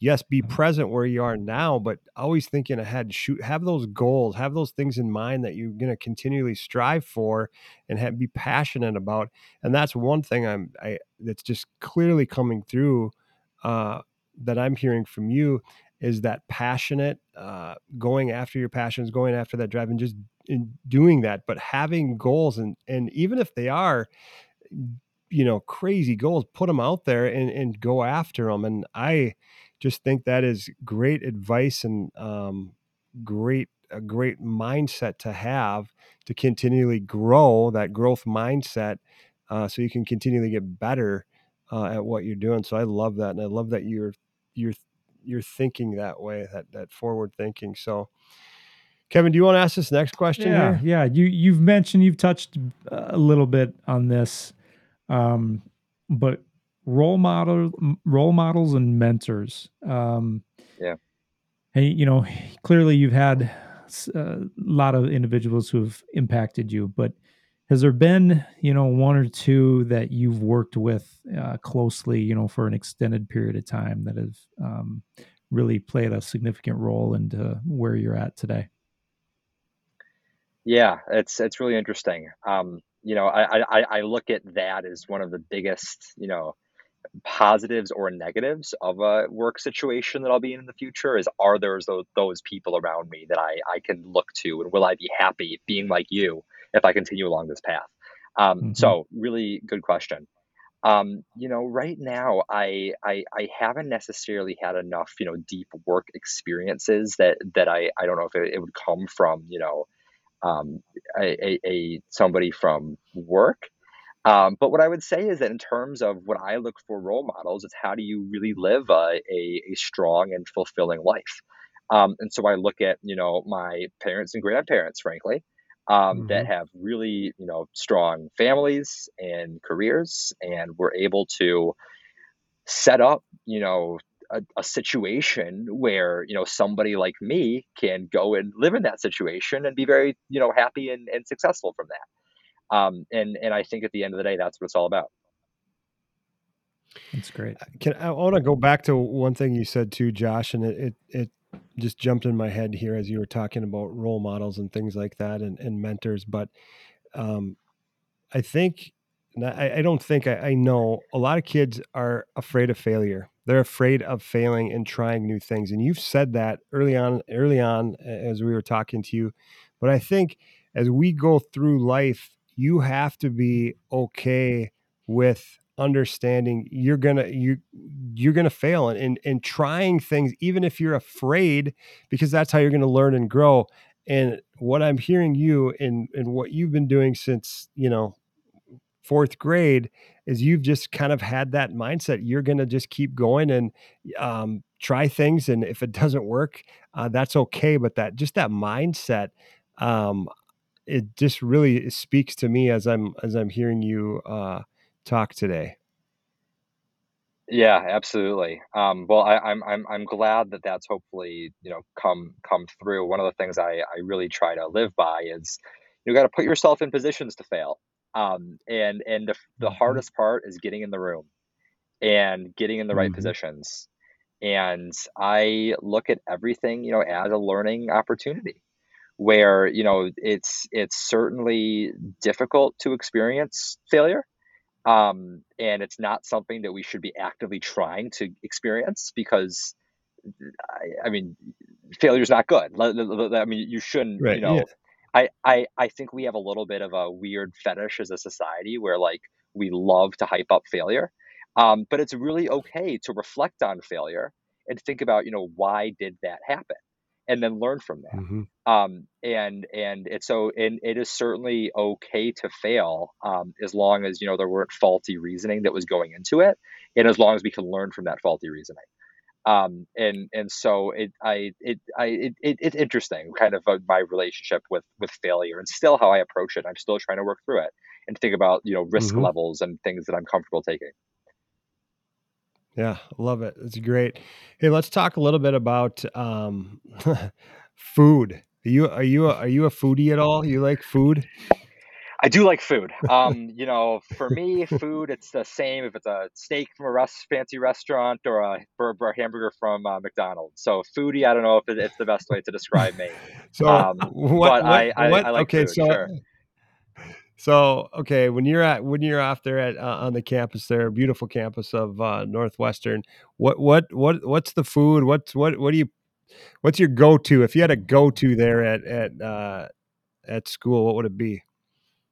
Yes, be mm-hmm. present where you are now, but always thinking ahead. Shoot, have those goals, have those things in mind that you're going to continually strive for, and have, be passionate about. And that's one thing I'm. I that's just clearly coming through. Uh, that I'm hearing from you is that passionate, uh, going after your passions, going after that drive, and just doing that. But having goals, and and even if they are, you know, crazy goals, put them out there and and go after them. And I just think that is great advice and um, great a great mindset to have to continually grow that growth mindset, uh, so you can continually get better uh, at what you're doing. So I love that, and I love that you're you're you're thinking that way, that that forward thinking. So, Kevin, do you want to ask this next question? Yeah, here? yeah. You you've mentioned you've touched a little bit on this, um, but role model role models and mentors. Um, yeah. Hey, you know, clearly you've had a lot of individuals who have impacted you, but has there been you know one or two that you've worked with uh, closely you know for an extended period of time that have um, really played a significant role into where you're at today? Yeah it's it's really interesting. Um, you know I, I i look at that as one of the biggest you know positives or negatives of a work situation that I'll be in in the future is are there those, those people around me that I, I can look to and will I be happy being like you if I continue along this path? Um, mm-hmm. So really good question. Um, you know, right now I, I I haven't necessarily had enough you know deep work experiences that that I I don't know if it, it would come from you know um, a, a, a somebody from work. Um, but what I would say is that in terms of what I look for role models, it's how do you really live a, a, a strong and fulfilling life. Um, and so I look at you know my parents and grandparents, frankly, um, mm-hmm. that have really you know strong families and careers and were able to set up you know a, a, situation where you know somebody like me can go and live in that situation and be very you know happy and, and successful from that. Um, and and i think at the end of the day that's what it's all about. That's great. Can i want to go back to one thing you said too josh and it, it, it just jumped in my head here as you were talking about role models and things like that and, and mentors. But um, I think, I, I don't think I, I know a lot of kids are afraid of failure. They're afraid of failing and trying new things. And you've said that early on, early on as we were talking to you. But I think as we go through life, you have to be okay with understanding you're gonna you you're gonna fail and, and and trying things even if you're afraid because that's how you're gonna learn and grow. And what i'm hearing you and and what you've been doing since you know fourth grade is you've just kind of had that mindset you're gonna just keep going and um, try things and if it doesn't work uh, that's okay but that just that mindset um, it just really speaks to me as i'm as i'm hearing you uh, talk today? Yeah, absolutely. Um, well, I, I'm I'm I'm glad that that's hopefully you know come come through. One of the things I I really try to live by is you got to put yourself in positions to fail. Um, and and the, the Mhm. hardest part is getting in the room and getting in the right Mhm. positions. And I look at everything you know as a learning opportunity where you know it's it's certainly difficult to experience failure um, and it's not something that we should be actively trying to experience because I, I mean failure is not good I mean you shouldn't you Right. Yeah. know I, I i think we have a little bit of a weird fetish as a society where like we love to hype up failure um, but it's really okay to reflect on failure and think about you know why did that happen and then learn from that. Hmm um, and and it's so and it is certainly okay to fail um, as long as you know there weren't faulty reasoning that was going into it and as long as we can learn from that faulty reasoning. Um, and and so it I it I it, it it's interesting kind of uh, my relationship with with failure and still how I approach it. I'm still trying to work through it and think about you know risk hmm levels and things that I'm comfortable taking Yeah, love it. It's great. Hey, let's talk a little bit about um, *laughs* food. Are you are you a, are you a foodie at all? You like food? I do like food. *laughs* Um, you know, for me, food it's the same if it's a steak from a rest, fancy restaurant or a burger or hamburger from uh, McDonald's. So foodie, I don't know if it, it's the best way to describe me. *laughs* So Um, what but what I, I what? I like Okay, food, so sure. So okay, when you're at when you're off there at uh, on the campus there, beautiful campus of uh, Northwestern, what what what what's the food? What's what what do you what's your go to? If you had a go to there at at uh, at school, what would it be?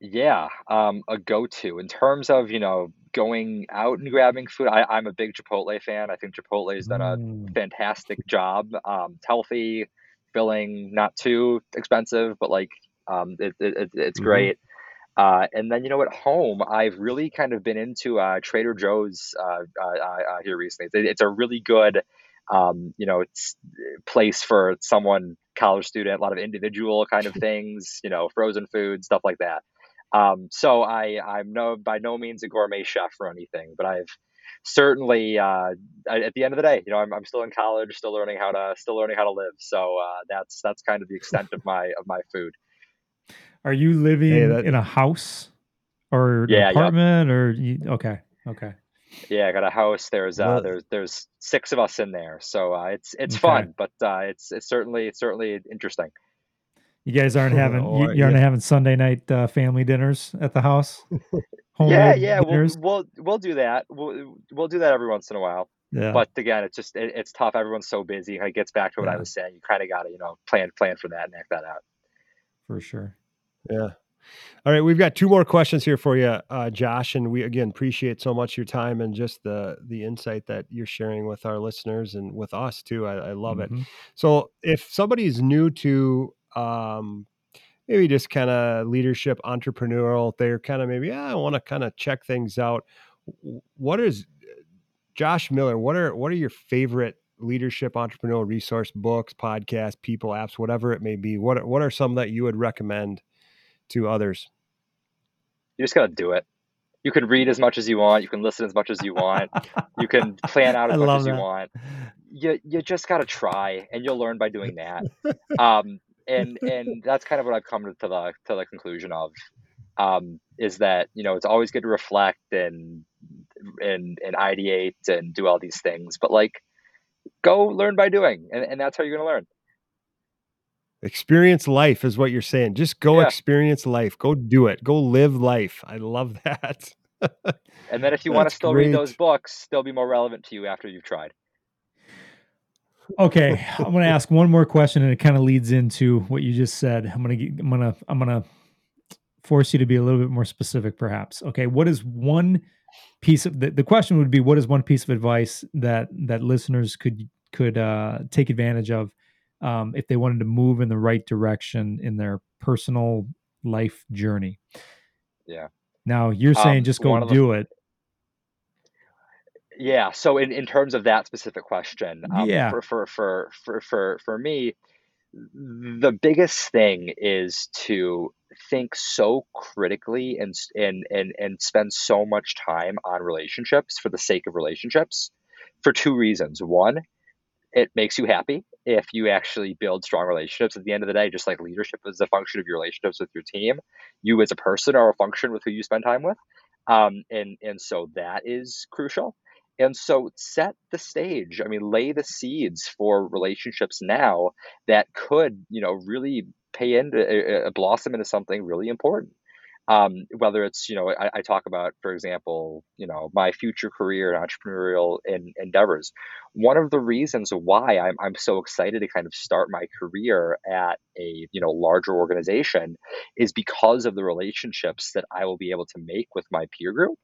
Yeah, um, a go-to in terms of you know going out and grabbing food. I, I'm a big Chipotle fan. I think Chipotle has done a Mm. fantastic job. Um, it's healthy, filling, not too expensive, but like um, it, it, it- it's hmm great. Uh, and then, you know, at home, I've really kind of been into uh, Trader Joe's uh, uh, uh, here recently. It's, it's a really good, um, you know, it's place for someone college student, a lot of individual kind of *laughs* things, you know, frozen food, stuff like that. Um, so I, I'm no by no means a gourmet chef or anything, but I've certainly uh, at the end of the day, you know, I'm, I'm still in college, still learning how to still learning how to live. So uh, that's that's kind of the extent of my of my food. Are you Hey, living that in a house or an Yeah, yep. apartment or you, okay, okay, Yeah, I got a house. There's uh there's there's six of us in there, so uh, it's it's okay. fun, but uh, it's it's certainly it's certainly interesting. You guys aren't *laughs* having you, you aren't yeah, having Sunday night uh, family dinners at the house, *laughs* Yeah, homemade yeah, we'll we'll we'll do that. We'll we'll do that every once in a while. Yeah, But again, it's just it, it's tough. Everyone's so busy. It gets back to what I was saying. You kind of got to you know plan plan for that and act that out. for sure. Yeah. All right, we've got two more questions here for you, uh, Josh, and we again appreciate so much your time and just the the insight that you're sharing with our listeners and with us too. I, I love it. hmm So, if somebody's new to um, maybe just kind of leadership, entrepreneurial, they're kind of maybe yeah, I want to kind of check things out. What is Josh Miller? What are what are your favorite leadership, entrepreneurial resource books, podcasts, people, apps, whatever it may be? What what are some that you would recommend to others? You just got to do it. You can read as much as you want. You can listen as much as you want. You can plan out *laughs* as much as you want. You you just got to try, and you'll learn by doing that. *laughs* Um, and and that's kind of what I've come to the to the conclusion of. um, is that you know it's always good to reflect and and and ideate and do all these things, but like go learn by doing, and, and that's how you're gonna learn. Experience life is what you're saying. Just go Yeah, experience life. Go do it. Go live life. I love *laughs* that. and then if you want to That's still read those books, they'll be more relevant to you after you've tried. Okay, *laughs* I'm going to ask one more question, and it kind of leads into what you just said. I'm going to I'm going to I'm going to force you to be a little bit more specific, perhaps. Okay, what is one piece of the, the question would be what is one piece of advice that that listeners could could uh, take advantage of um, if they wanted to move in the right direction in their personal life journey? Yeah. Now you're saying Um, just go of the do it. yeah. So in, in terms of that specific question, um, Yeah. for for for for for for me, the biggest thing is to think so critically and and and and spend so much time on relationships for the sake of relationships for two reasons. One, it makes you happy if you actually build strong relationships. At the end of the day, just like leadership is a function of your relationships with your team, you as a person are a function with who you spend time with. Um, and and so that is crucial. And so set the stage. I mean, lay the seeds for relationships now that could, you know, really pay into uh, blossom into something really important. Um, whether it's, you know, I, I, talk about, for example, you know, my future career and entrepreneurial in, endeavors. One of the reasons why I'm, I'm so excited to kind of start my career at a, you know, larger organization is because of the relationships that I will be able to make with my peer group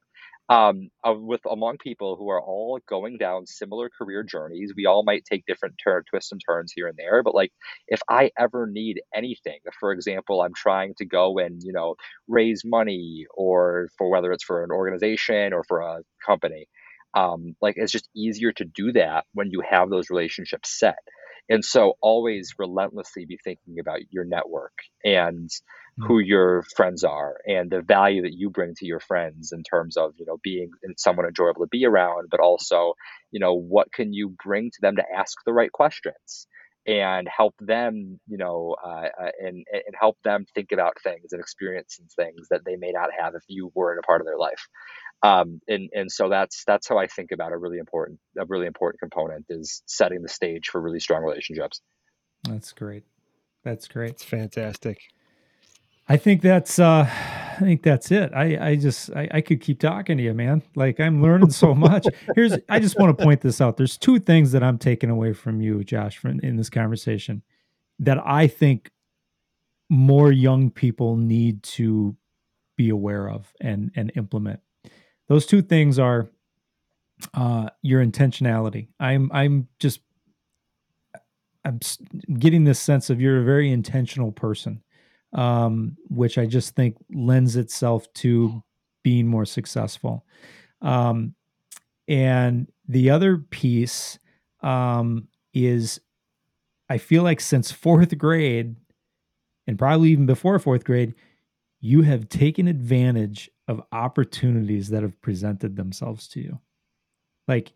um, uh, with among people who are all going down similar career journeys. We all might take different turn, twists and turns here and there, but like if I ever need anything, for example, I'm trying to go and you know raise money, or for whether it's for an organization or for a company, um, like it's just easier to do that when you have those relationships set. And so always relentlessly be thinking about your network and mm-hmm. who your friends are and the value that you bring to your friends in terms of, you know, being someone enjoyable to be around, but also, you know, what can you bring to them to ask the right questions? and help them, you know, uh, uh, and and help them think about things and experience things that they may not have if you weren't a part of their life. Um, and and so that's that's how I think about a really important a really important component is setting the stage for really strong relationships. That's great. That's great. It's fantastic. I think that's uh I think that's it. I I just I, I could keep talking to you, man. Like I'm learning so much. *laughs* Here's I just want to point this out. There's two things that I'm taking away from you, Josh, from in this conversation that I think more young people need to be aware of and and implement those two things are uh, your intentionality. I'm I'm just I'm getting this sense of you're a very intentional person, um, which I just think lends itself to being more successful. Um, and the other piece um, is I feel like since fourth grade, and probably even before fourth grade, you have taken advantage of opportunities that have presented themselves to you. Like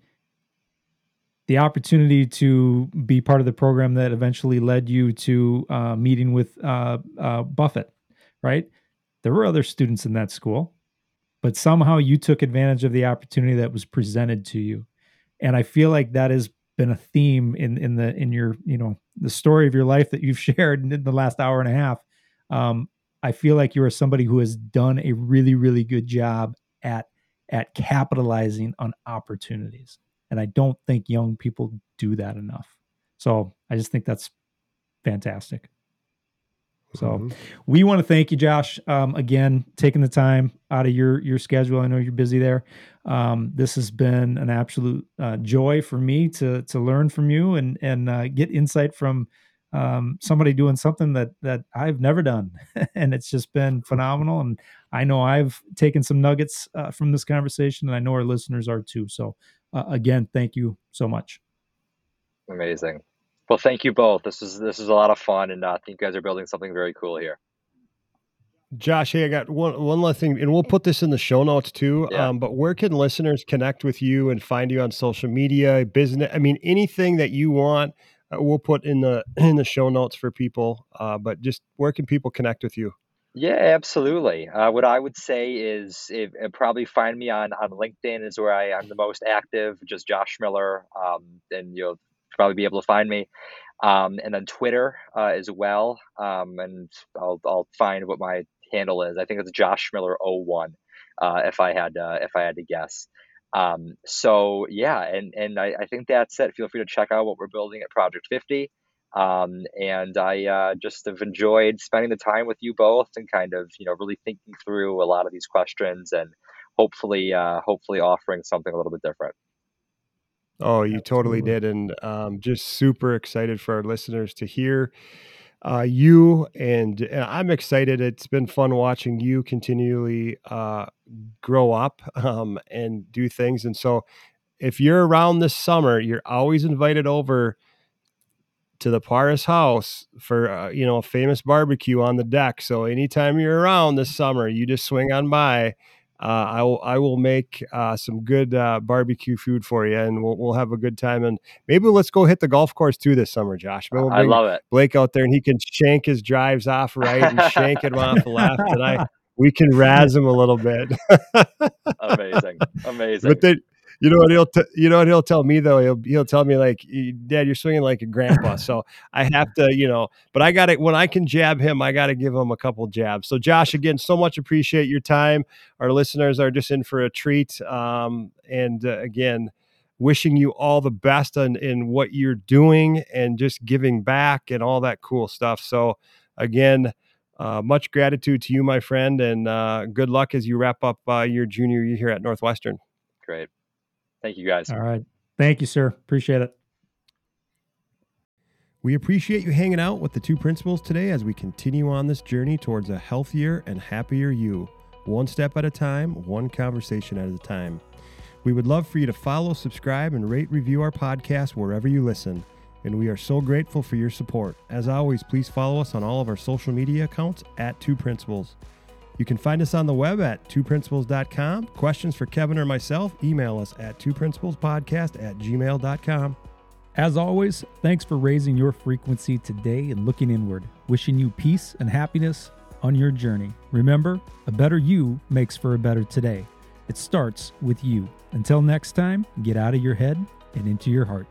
the opportunity to be part of the program that eventually led you to uh, meeting with uh, uh, Buffett, right? There were other students in that school, but somehow you took advantage of the opportunity that was presented to you. And I feel like that has been a theme in in the in your you know the story of your life that you've *laughs* shared in the last hour and a half. Um, I feel like you are somebody who has done a really, really good job at at capitalizing on opportunities. And I don't think young people do that enough. So I just think that's fantastic. So mm-hmm. we want to thank you, Josh, um, again, taking the time out of your your schedule. I know you're busy there. Um, this has been an absolute uh, joy for me to to learn from you and and uh, get insight from um, somebody doing something that that I've never done, *laughs* and it's just been phenomenal. And I know I've taken some nuggets uh, from this conversation, and I know our listeners are too. So, uh, again, thank you so much. Amazing. Well, thank you both. This is this is a lot of fun, and uh, I think you guys are building something very cool here. Josh, hey, I got one one last thing, and we'll put this in the show notes too. Yeah. Um, but where can listeners connect with you and find you on social media, business? I mean, anything that you want we'll put in the *clears throat* in the show notes for people. Uh, but just where can people connect with you? Yeah, absolutely. Uh, what I would say is if, uh, probably find me on, on LinkedIn is where I, am the most active, just Josh Miller, um, and you'll probably be able to find me. Um, and then Twitter uh, as well, um, and I'll, I'll find what my handle is. I think it's Josh Miller 01, uh, if I had if I had to guess. Um, so yeah, and and I, I, think that's it. Feel free to check out what we're building at Project 50. Um, and I uh, just have enjoyed spending the time with you both and kind of you know really thinking through a lot of these questions and hopefully uh, hopefully offering something a little bit different. Oh, you Absolutely. totally did, and um, just super excited for our listeners to hear uh, you and, and, I'm excited. It's been fun watching you continually uh, grow up *laughs* um, and do things. And so, if you're around this summer, you're always invited over to the Paris house for uh, you know a famous barbecue on the deck. So anytime you're around this summer, you just swing on by. Uh, I will I will make uh, some good uh, barbecue food for you, and we'll we'll have a good time. And maybe let's go hit the golf course too this summer, Josh. We'll I love it. Blake out there, and he can shank his drives off right and shank it off left, and I *laughs* we can razz him a little bit. *laughs* amazing, amazing. But then you know what he'll t- you know what he'll tell me though? He'll he'll tell me like dad you're swinging like a grandpa. So i have to you know but i gotta when i can jab him i gotta give him a couple jabs. So josh again so much appreciate your time. Our listeners are just in for a treat um, and uh, again wishing you all the best in, in what you're doing and just giving back and all that cool stuff. So again uh, much gratitude to you my friend and uh, good luck as you wrap up uh, your junior year here at northwestern. Great Thank you guys. All right. Thank you, sir. Appreciate it. We appreciate you hanging out with the two principals today as we continue on this journey towards a healthier and happier you, one step at a time, one conversation at a time. We would love for you to follow, subscribe, and rate review our podcast wherever you listen. And we are so grateful for your support. As always, please follow us on all of our social media accounts at Two Principals. You can find us on the web at twoprincipals.com. Questions for Kevin or myself, email us at twoprincipalspodcast at gmail.com. As always, thanks for raising your frequency today and looking inward. Wishing you peace and happiness on your journey. Remember, a better you makes for a better today. It starts with you. Until next time, get out of your head and into your heart.